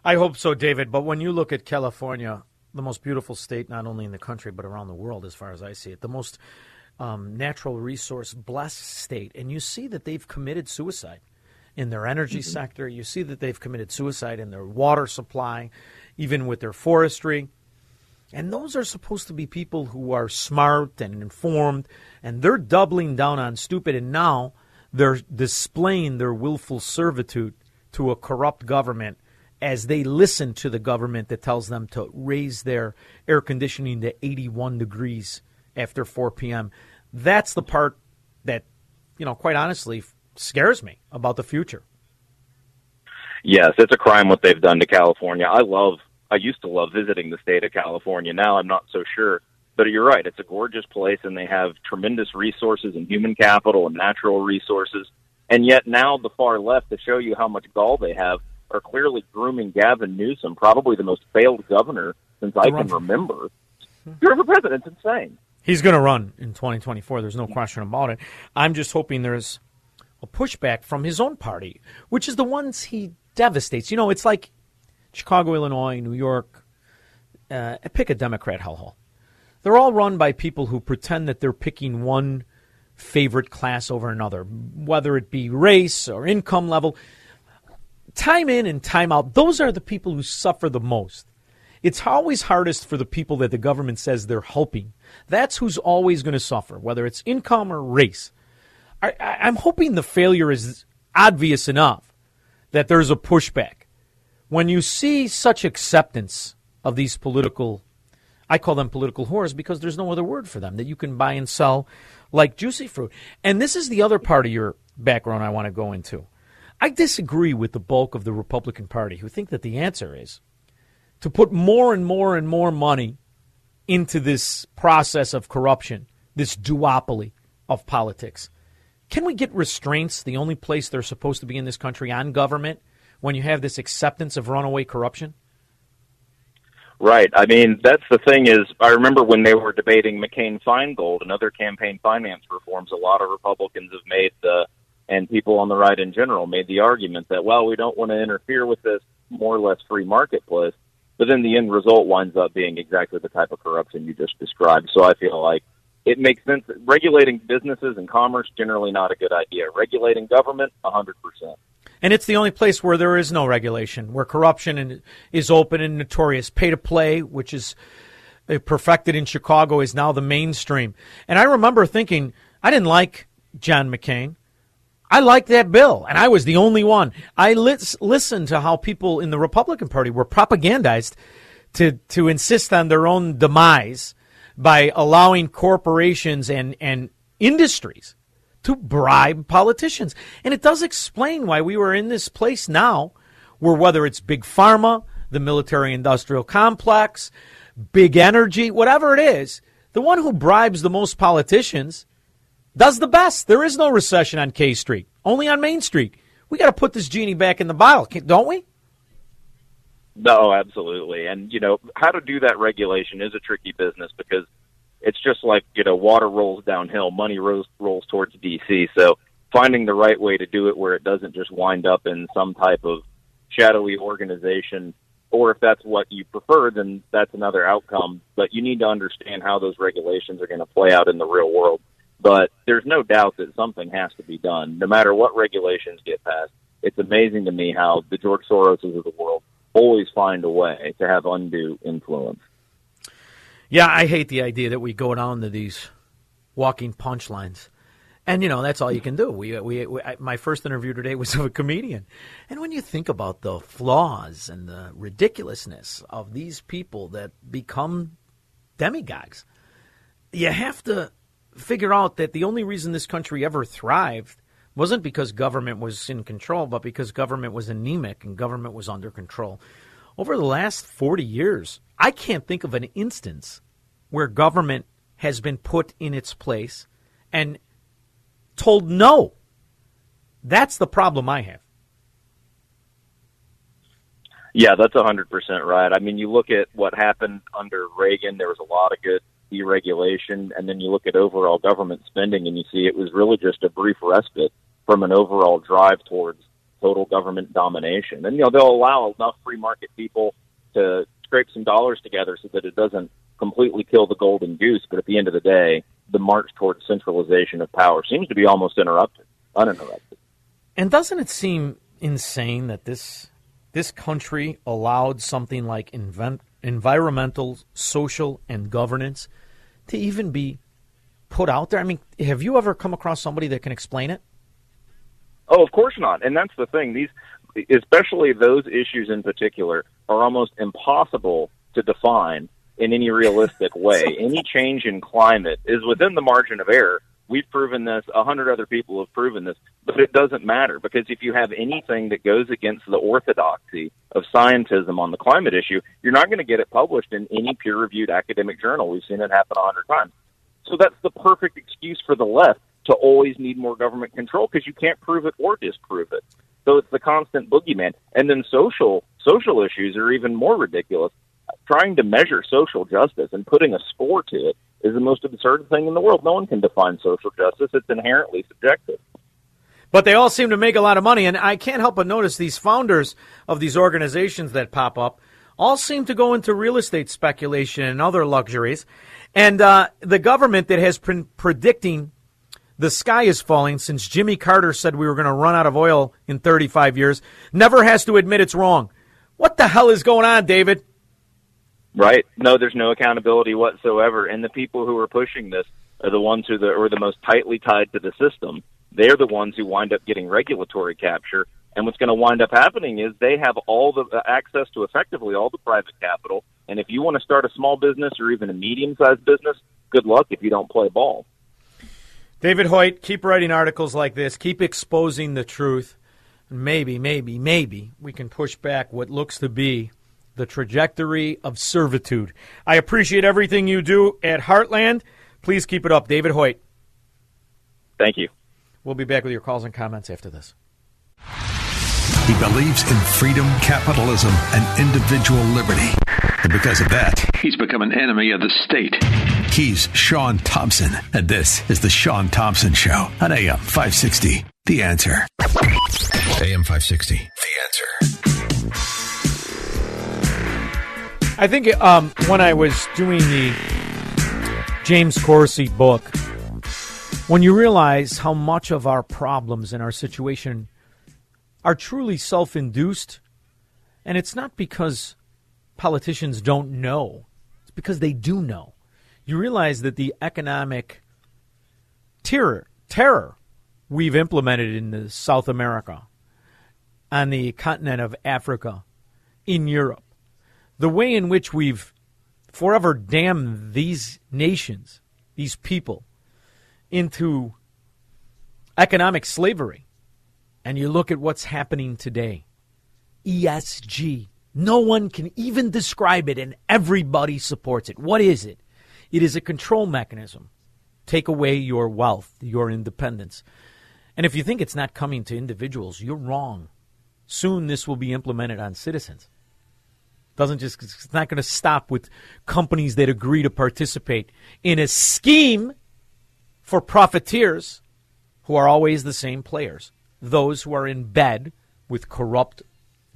I hope so, David. But when you look at California, the most beautiful state, not only in the country, but around the world, as far as I see it, the most um, natural resource blessed state, and you see that they've committed suicide in their energy mm-hmm. sector. You see that they've committed suicide in their water supply, even with their forestry. And those are supposed to be people who are smart and informed, and they're doubling down on stupid, and now they're displaying their willful servitude to a corrupt government as they listen to the government that tells them to raise their air conditioning to 81 degrees after 4 p.m. That's the part that, you know, quite honestly, scares me about the future. Yes, it's a crime what they've done to California. I love, I used to love visiting the state of California. Now I'm not so sure. But you're right, it's a gorgeous place and they have tremendous resources and human capital and natural resources. And yet now the far left, to show you how much gall they have, are clearly grooming Gavin Newsom, probably the most failed governor since I can remember. You're the president's insane. He's going to run in 2024. There's no question about it. I'm just hoping there's a pushback from his own party, which is the ones he devastates. You know, it's like Chicago, Illinois, New York. Uh, pick a Democrat hellhole. They're all run by people who pretend that they're picking one favorite class over another, whether it be race or income level. Time in and time out, those are the people who suffer the most. It's always hardest for the people that the government says they're helping. That's who's always going to suffer, whether it's income or race. I, am hoping the failure is obvious enough that there's a pushback. When you see such acceptance of these political, I call them political whores because there's no other word for them that you can buy and sell like juicy fruit. And this is the other part of your background I want to go into. I disagree with the bulk of the Republican Party who think that the answer is to put more and more and more money into this process of corruption, this duopoly of politics. Can we get restraints, the only place they're supposed to be in this country, on government when you have this acceptance of runaway corruption? Right. I mean, that's the thing is, I remember when they were debating McCain Feingold and other campaign finance reforms, a lot of Republicans have made the, and people on the right in general made the argument that, well, we don't want to interfere with this more or less free marketplace. But then the end result winds up being exactly the type of corruption you just described. So I feel like it makes sense. Regulating businesses and commerce generally not a good idea. Regulating government, a hundred percent. And it's the only place where there is no regulation, where corruption is open and notorious. Pay to play, which is uh, perfected in Chicago, is now the mainstream. And I remember thinking, I didn't like John McCain. I liked that bill, and I was the only one. I lis- listened to how people in the Republican Party were propagandized to, to insist on their own demise by allowing corporations and, and industries to bribe politicians. And it does explain why we were in this place now where whether it's big pharma, the military industrial complex, big energy, whatever it is, the one who bribes the most politicians does the best. There is no recession on K Street, only on Main Street. We got to put this genie back in the bottle, don't we? No, absolutely. And, you know, how to do that regulation is a tricky business because it's just like you know water rolls downhill, money rolls rolls towards DC. So finding the right way to do it where it doesn't just wind up in some type of shadowy organization, or if that's what you prefer, then that's another outcome. But you need to understand how those regulations are going to play out in the real world. But there's no doubt that something has to be done, no matter what regulations get passed. It's amazing to me how the George Soroses of the world always find a way to have undue influence. Yeah, I hate the idea that we go down to these walking punchlines. And you know that's all you can do. We, we, we I, my first interview today was of a comedian, and when you think about the flaws and the ridiculousness of these people that become demigods, you have to figure out that the only reason this country ever thrived wasn't because government was in control, but because government was anemic and government was under control. Over the last 40 years, I can't think of an instance where government has been put in its place and told no. That's the problem I have. Yeah, that's 100% right. I mean, you look at what happened under Reagan, there was a lot of good deregulation, and then you look at overall government spending and you see it was really just a brief respite from an overall drive towards total government domination. And, you know, they'll allow enough free market people to scrape some dollars together so that it doesn't completely kill the golden goose. But at the end of the day, the march towards centralization of power seems to be almost interrupted, uninterrupted. And doesn't it seem insane that this this country allowed something like invent, environmental, social, and governance to even be put out there? I mean, have you ever come across somebody that can explain it? Oh, of course not. And that's the thing. These, especially those issues in particular, are almost impossible to define in any realistic way. any change in climate is within the margin of error. We've proven this. A hundred other people have proven this, but it doesn't matter because if you have anything that goes against the orthodoxy of scientism on the climate issue, you're not going to get it published in any peer-reviewed academic journal. We've seen it happen a hundred times. So that's the perfect excuse for the left to always need more government control because you can't prove it or disprove it. So it's the constant boogeyman. And then social social issues are even more ridiculous. Trying to measure social justice and putting a score to it is the most absurd thing in the world. No one can define social justice. It's inherently subjective. But they all seem to make a lot of money, and I can't help but notice these founders of these organizations that pop up all seem to go into real estate speculation and other luxuries. And uh, the government that has been predicting the sky is falling since Jimmy Carter said we were going to run out of oil in 35 years, never has to admit it's wrong. What the hell is going on, David? Right. No, there's no accountability whatsoever. And the people who are pushing this are the ones who are the most tightly tied to the system. They're the ones who wind up getting regulatory capture. And what's going to wind up happening is they have all the uh, access to effectively all the private capital. And if you want to start a small business or even a medium sized business, good luck if you don't play ball. David Hoyt, keep writing articles like this. Keep exposing the truth. Maybe, maybe, maybe we can push back what looks to be the trajectory of servitude. I appreciate everything you do at Heartland. Please keep it up. David Hoyt. Thank you. We'll be back with your calls and comments after this. He believes in freedom, capitalism, and individual liberty. And because of that, he's become an enemy of the state. He's Shaun Thompson, and this is The Shaun Thompson Show on AM 560. The answer. AM 560. The answer. I think um, when I was doing the James Corsi book, when you realize how much of our problems and our situation are truly self induced, and it's not because politicians don't know, it's because they do know. You realize that the economic terror, terror we've implemented in South America, on the continent of Africa, in Europe, the way in which we've forever damned these nations, these people, into economic slavery. And you look at what's happening today ESG. No one can even describe it, and everybody supports it. What is it? It is a control mechanism. Take away your wealth, your independence. And if you think it's not coming to individuals, you're wrong. Soon this will be implemented on citizens. Doesn't just it's not going to stop with companies that agree to participate in a scheme for profiteers who are always the same players. Those who are in bed with corrupt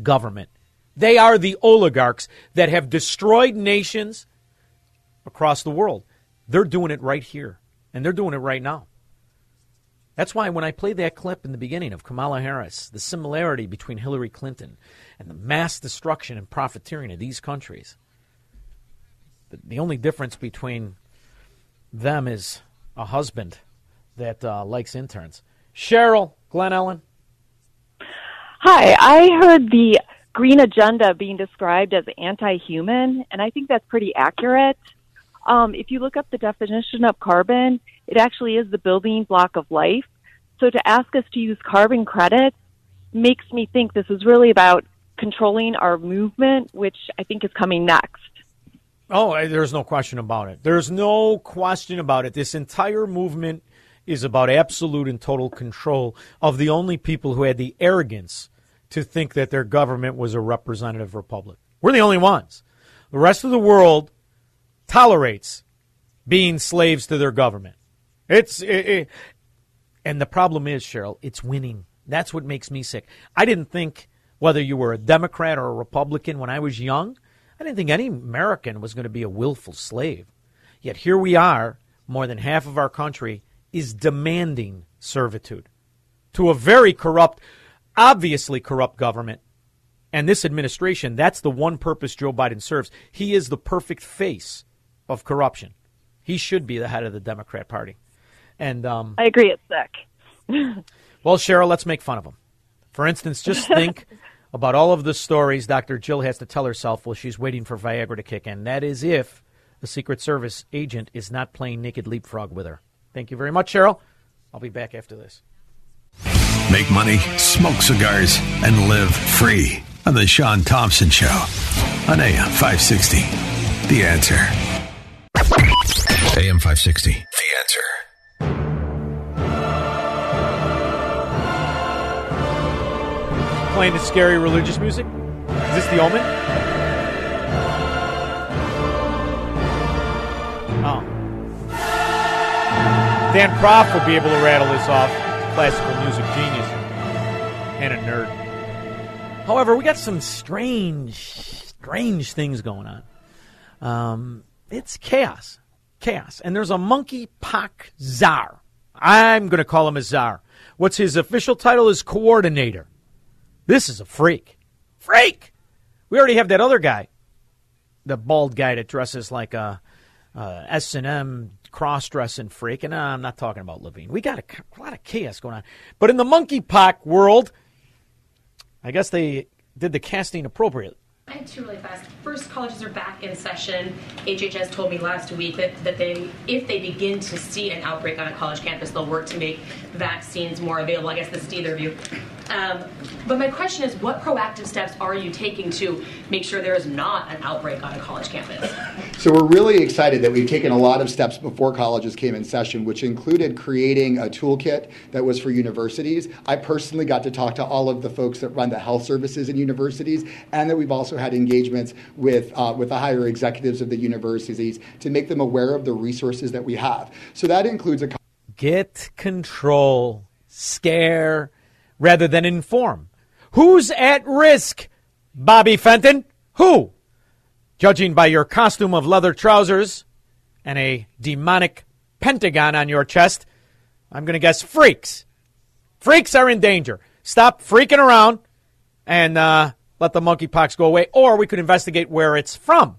government. They are the oligarchs that have destroyed nations across the world. They're doing it right here, and they're doing it right now. That's why when I played that clip in the beginning of Kamala Harris, the similarity between Hillary Clinton and the mass destruction and profiteering of these countries, the, only difference between them is a husband that uh, likes interns. Cheryl, Glen Ellyn. Hi, I heard the green agenda being described as anti human, and I think that's pretty accurate. Um, if you look up the definition of carbon, it actually is the building block of life. So to ask us to use carbon credits makes me think this is really about controlling our movement, which I think is coming next. Oh, there's no question about it. There's no question about it. This entire movement is about absolute and total control of the only people who had the arrogance to think that their government was a representative republic. We're the only ones. The rest of the world tolerates being slaves to their government. It's it, it, and the problem is, Cheryl, it's winning. That's what makes me sick. I didn't think whether you were a Democrat or a Republican when I was young, I didn't think any American was going to be a willful slave. Yet here we are, more than half of our country is demanding servitude to a very corrupt, obviously corrupt government. And this administration, that's the one purpose Joe Biden serves. He is the perfect face of corruption. He should be the head of the Democrat Party. And um, I agree, it's sick. well, Cheryl, let's make fun of him. For instance, just think about all of the stories Dr. Jill has to tell herself while she's waiting for Viagra to kick in. That is if a Secret Service agent is not playing naked leapfrog with her. Thank you very much, Cheryl. I'll be back after this. Make money, smoke cigars, and live free on The Shaun Thompson Show on AM 560. The answer. AM 560. The answer. Playing the scary religious music? Is this the omen? Oh. Dan Proft would be able to rattle this off. Classical music genius and a nerd. However, we got some strange, strange things going on. Um, it's chaos. Chaos. And there's a monkey pock czar. I'm going to call him a czar. What's his official title is coordinator. This is a freak. Freak! We already have that other guy, the bald guy that dresses like a, a S&M cross-dressing freak. And uh, I'm not talking about Levine. We got a, a lot of chaos going on. But in the monkeypox world, I guess they did the casting appropriately. I had two really fast. First, colleges are back in session. HHS told me last week that, that they, if they begin to see an outbreak on a college campus, they'll work to make vaccines more available. I guess this is either of you. Um, but my question is, what proactive steps are you taking to make sure there is not an outbreak on a college campus? So we're really excited that we've taken a lot of steps before colleges came in session, which included creating a toolkit that was for universities. I personally got to talk to all of the folks that run the health services in universities, and that we've also had engagements with uh, with the higher executives of the universities to make them aware of the resources that we have. So that includes a get control, scare rather than inform. Who's at risk? Bobby Fenton? Who? Judging by your costume of leather trousers and a demonic pentagon on your chest, I'm going to guess freaks. Freaks are in danger. Stop freaking around and uh, let the monkeypox go away, or we could investigate where it's from.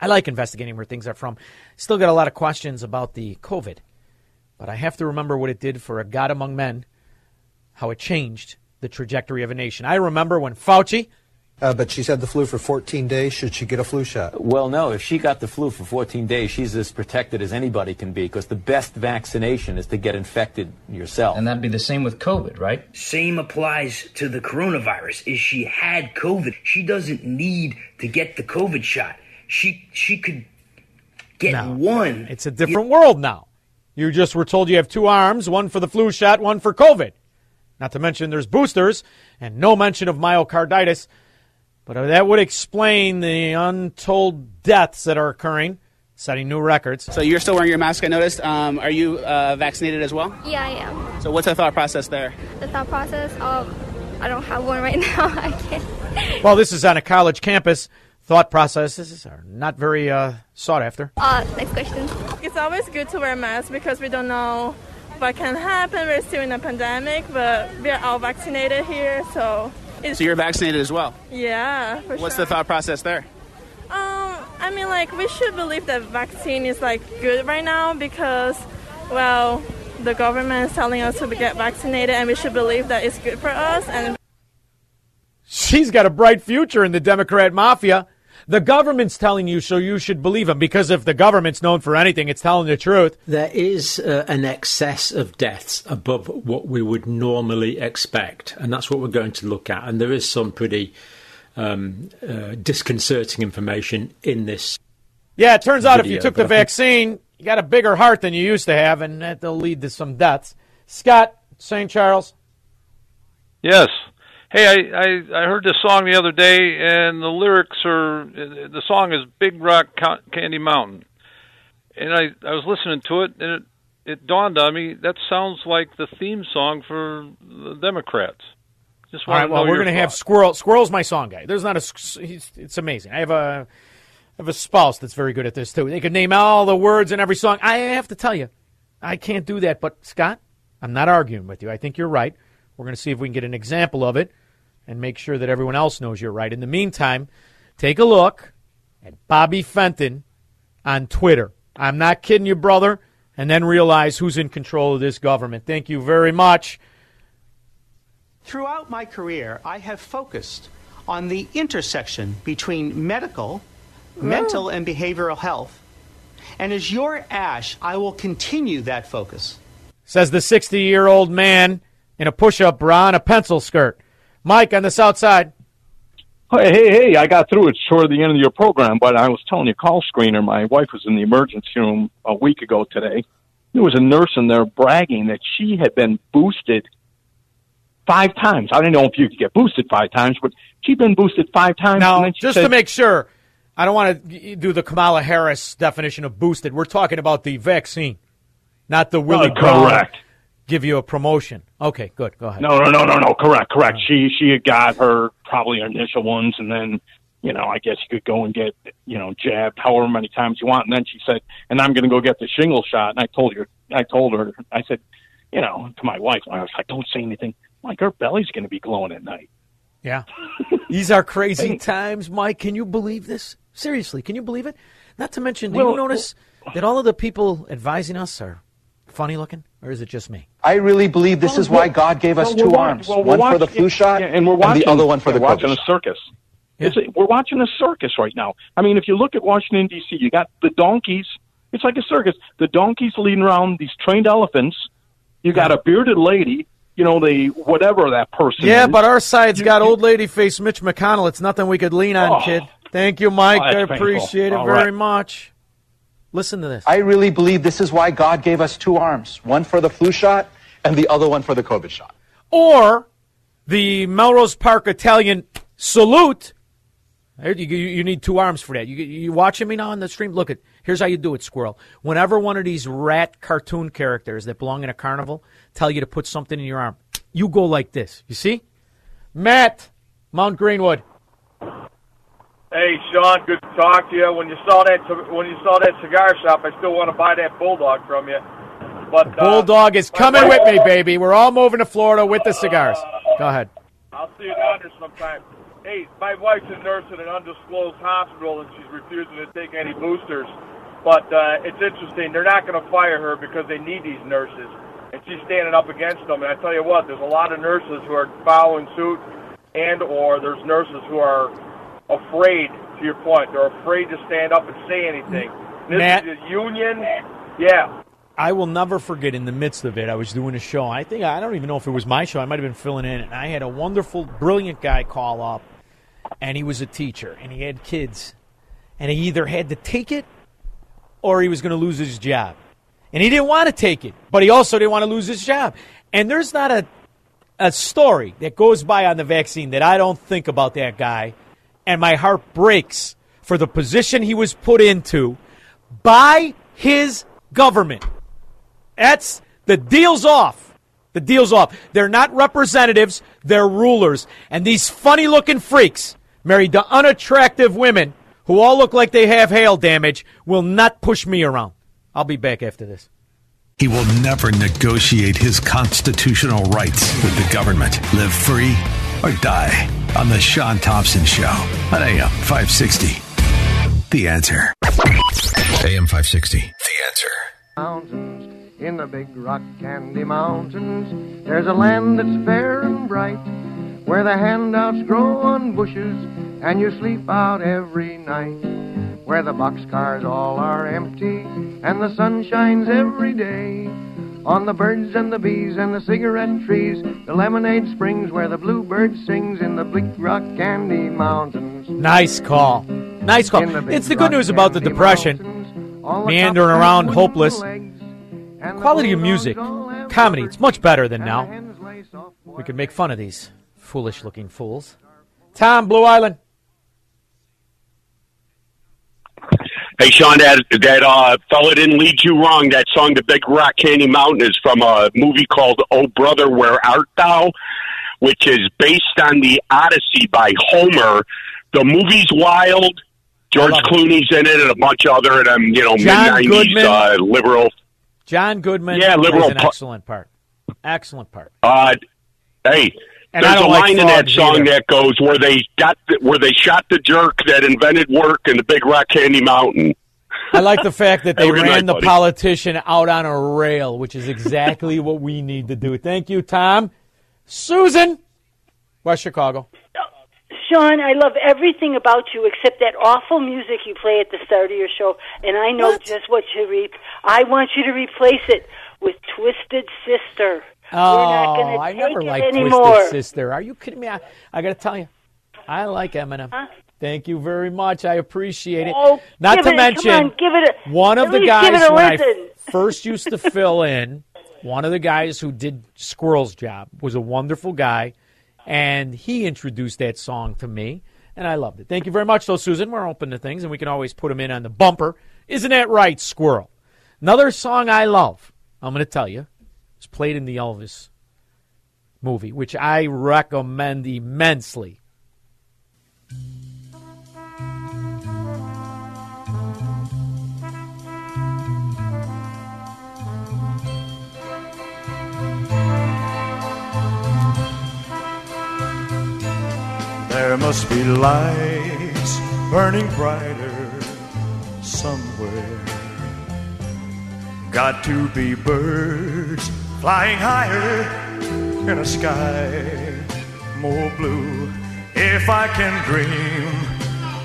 I like investigating where things are from. Still got a lot of questions about the COVID, but I have to remember what it did for a God among men, how it changed the trajectory of a nation. I remember when Fauci Uh, but she's had the flu for 14 days. Should she get a flu shot? Well, no. If she got the flu for 14 days, she's as protected as anybody can be because the best vaccination is to get infected yourself. And that'd be the same with COVID, right? Same applies to the coronavirus. If she had COVID, she doesn't need to get the COVID shot. She she could get No. one. It's a different world now. You just were told you have two arms, one for the flu shot, one for COVID. Not to mention there's boosters and no mention of myocarditis. But that would explain the untold deaths that are occurring, setting new records. So you're still wearing your mask, I noticed. Um, are you uh, vaccinated as well? Yeah, I am. So what's the thought process there? The thought process, um, I don't have one right now. I can't. Well, this is on a college campus. Thought processes are not very uh, sought after. Uh, next question. It's always good to wear a mask because we don't know what can happen. We're still in a pandemic, but we're all vaccinated here, so it's So you're vaccinated as well. yeah. For What's sure. the thought process there? Um, I mean, like we should believe that vaccine is like good right now because, well, the government is telling us to get vaccinated, and we should believe that it's good for us. And She's got a bright future in the Democrat mafia. The government's telling you, so you should believe him. Because if the government's known for anything, it's telling the truth. There is uh, an excess of deaths above what we would normally expect, and that's what we're going to look at. And there is some pretty um, uh, disconcerting information in this. Yeah, it turns out if you took the vaccine, you got a bigger heart than you used to have, and that'll lead to some deaths. Scott, St. Charles. Yes. Hey, I, I I heard this song the other day, and the lyrics are the song is Big Rock Candy Mountain, and I I was listening to it, and it it dawned on me that sounds like the theme song for the Democrats. Just All to well, we're going to have. Squirrel. Squirrel's my song guy. There's not a. it's amazing. I have a. I have a spouse that's very good at this too. They could name all the words in every song. I have to tell you, I can't do that. But Scott, I'm not arguing with you. I think you're right. We're going to see if we can get an example of it and make sure that everyone else knows you're right. In the meantime, take a look at Bobby Fenton on Twitter. I'm not kidding you, brother. And then realize who's in control of this government. Thank you very much. Throughout my career, I have focused on the intersection between medical, mental, and behavioral health. And as your ASH, I will continue that focus. says the 60 year old man in a push up bra and a pencil skirt. Mike on the south side. Hey, hey, hey, I got through it toward the end of your program, but I was telling you, call screener, my wife was in the emergency room a week ago today. There was a nurse in there bragging that she had been boosted five times. I don't know if you could get boosted five times, but she'd been boosted five times. Now, just said, to make sure, I don't want to do the Kamala Harris definition of boosted. We're talking about the vaccine, not the Willie Brown correct. Give you a promotion. Okay, good. Go ahead. No, no, no, no, no. Correct, correct. Oh. She she had got her probably her initial ones, and then you know I guess you could go and get you know jabbed however many times you want. And then she said, "And I'm going to go get the shingle shot." And I told her, I told her, I said, you know, to my wife, I was like, "Don't say anything." Like her belly's going to be glowing at night. Yeah. These are crazy times, Mike. Can you believe this? Seriously, can you believe it? Not to mention, do Well, you notice that all of the people advising us are funny looking, or is it just me? I really believe this Well, is why God gave us well, two we're arms. well, we're one for the watching- flu shot yeah, and we're watching the other one for yeah, the watching COVID a shot. circus. It's a, we're watching a circus right now. I mean, if you look at Washington D.C., you got the donkeys. It's like a circus. The donkeys leading around these trained elephants. You got a bearded lady. You know, the whatever that person. Yeah, is. but our side's got old lady face Mitch McConnell. It's nothing we could lean on, Oh. kid. Thank you, Mike. Oh, I that's painful. appreciate it All very right. much. Listen to this. I really believe this is why God gave us two arms. One for the flu shot and the other one for the COVID shot. Or the Melrose Park Italian salute. You, you, you need two arms for that. You, you watching me now on the stream? Look at here's how you do it, Squirrel. Whenever one of these rat cartoon characters that belong in a carnival tell you to put something in your arm, you go like this. You see? Matt, Mount Greenwood. Hey, Shaun, good to talk to you. When you saw that when you saw that cigar shop, I still want to buy that bulldog from you. But uh, Bulldog is coming with me, baby. We're all moving to Florida with the cigars. Go ahead. I'll see you down there sometime. Hey, my wife's a nurse at an undisclosed hospital, and she's refusing to take any boosters. But uh, it's interesting. They're not going to fire her because they need these nurses, and she's standing up against them. And I tell you what, there's a lot of nurses who are following suit, and or there's nurses who are afraid. To your point, they're afraid to stand up and say anything. This Matt? is a union. Yeah. I will never forget in the midst of it, I was doing a show. I think, I don't even know if it was my show. I might have been filling in. And I had a wonderful, brilliant guy call up, and he was a teacher, and he had kids. And he either had to take it or he was going to lose his job. And he didn't want to take it, but he also didn't want to lose his job. And there's not a, a story that goes by on the vaccine that I don't think about that guy, and my heart breaks for the position he was put into by his government. That's the deal's off. The deal's off. They're not representatives, they're rulers. And these funny looking freaks married to unattractive women who all look like they have hail damage will not push me around. I'll be back after this. He will never negotiate his constitutional rights with the government. Live free or die on The Shaun Thompson Show on AM 560. The answer. AM 560. The answer. Mountains, in the big rock candy mountains, there's a land that's fair and bright, where the handouts grow on bushes, and you sleep out every night. Where the boxcars all are empty, and the sun shines every day. On the birds and the bees and the cigarette trees, the lemonade springs where the bluebird sings in the Big Rock Candy Mountains. Nice call. Nice call. It's the good news about the depression. Meandering around, hopeless. Quality of music, comedy, it's much better than now. We could make fun of these foolish looking fools. Tom, Blue Island. Hey, Shaun, that that uh, fella didn't lead you wrong. That song, "The Big Rock Candy Mountain," is from a movie called "Oh Brother, Where Art Thou," which is based on the Odyssey by Homer. The movie's wild. George Clooney's in it, and a bunch of other, um, you know, mid nineties uh, liberal. John Goodman Yeah, plays liberal an pu- excellent part. Excellent part. Uh, hey, And there's a don't like line in that song either. that goes where they got the, where they shot the jerk that invented work in the Big Rock Candy Mountain. I like the fact that they Have a good ran night, the buddy. politician out on a rail, which is exactly what we need to do. Thank you, Tom. Susan, West Chicago. Shaun, I love everything about you except that awful music you play at the start of your show, and I know just what you reap. I want you to replace it with Twisted Sister. Oh, I never liked anymore. Twisted Sister. Are you kidding me? I, I got to tell you, I like Eminem. Thank you very much. I appreciate it. Oh, Not to it- mention, on, a- one of the guys when I first used to fill in, one of the guys who did Squirrel's job was a wonderful guy, and he introduced that song to me, and I loved it. Thank you very much, though, Susan. We're open to things, and we can always put them in on the bumper. Isn't that right, Squirrel? Another song I love, I'm going to tell you, played in the Elvis movie, which I recommend immensely. There must be lights burning brighter somewhere. Got to be birds flying higher in a sky more blue. If I can dream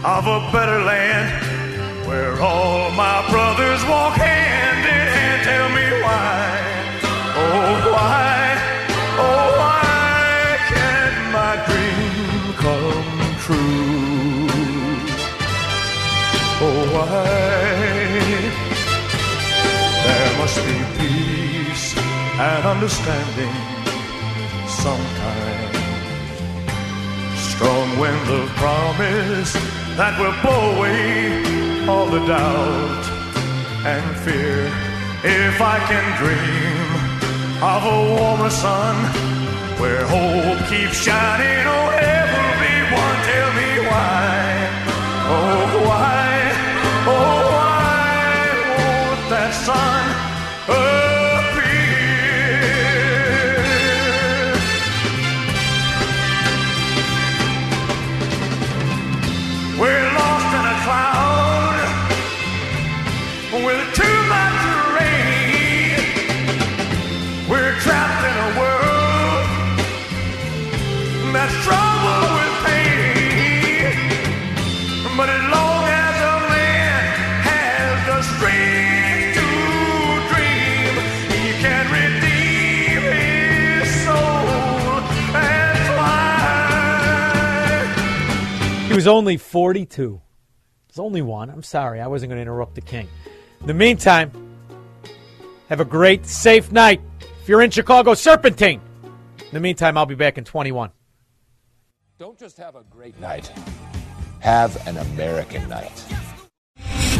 of a better land where all my brothers walk hand in hand, tell me why, oh why, oh why can't my dream come true? Oh why? There must be peace and understanding sometimes. Strong winds of promise that will blow away all the doubt and fear. If I can dream of a warmer sun where hope keeps shining, oh, heaven be one. Tell me why, oh, why, oh, why won't that sun? Was only 42. It's only one. I'm sorry. I wasn't going to interrupt the king. In the meantime, have a great, safe night. If you're in Chicago, Serpentine. In the meantime, I'll be back in 21. Don't just have a great night, have an American night.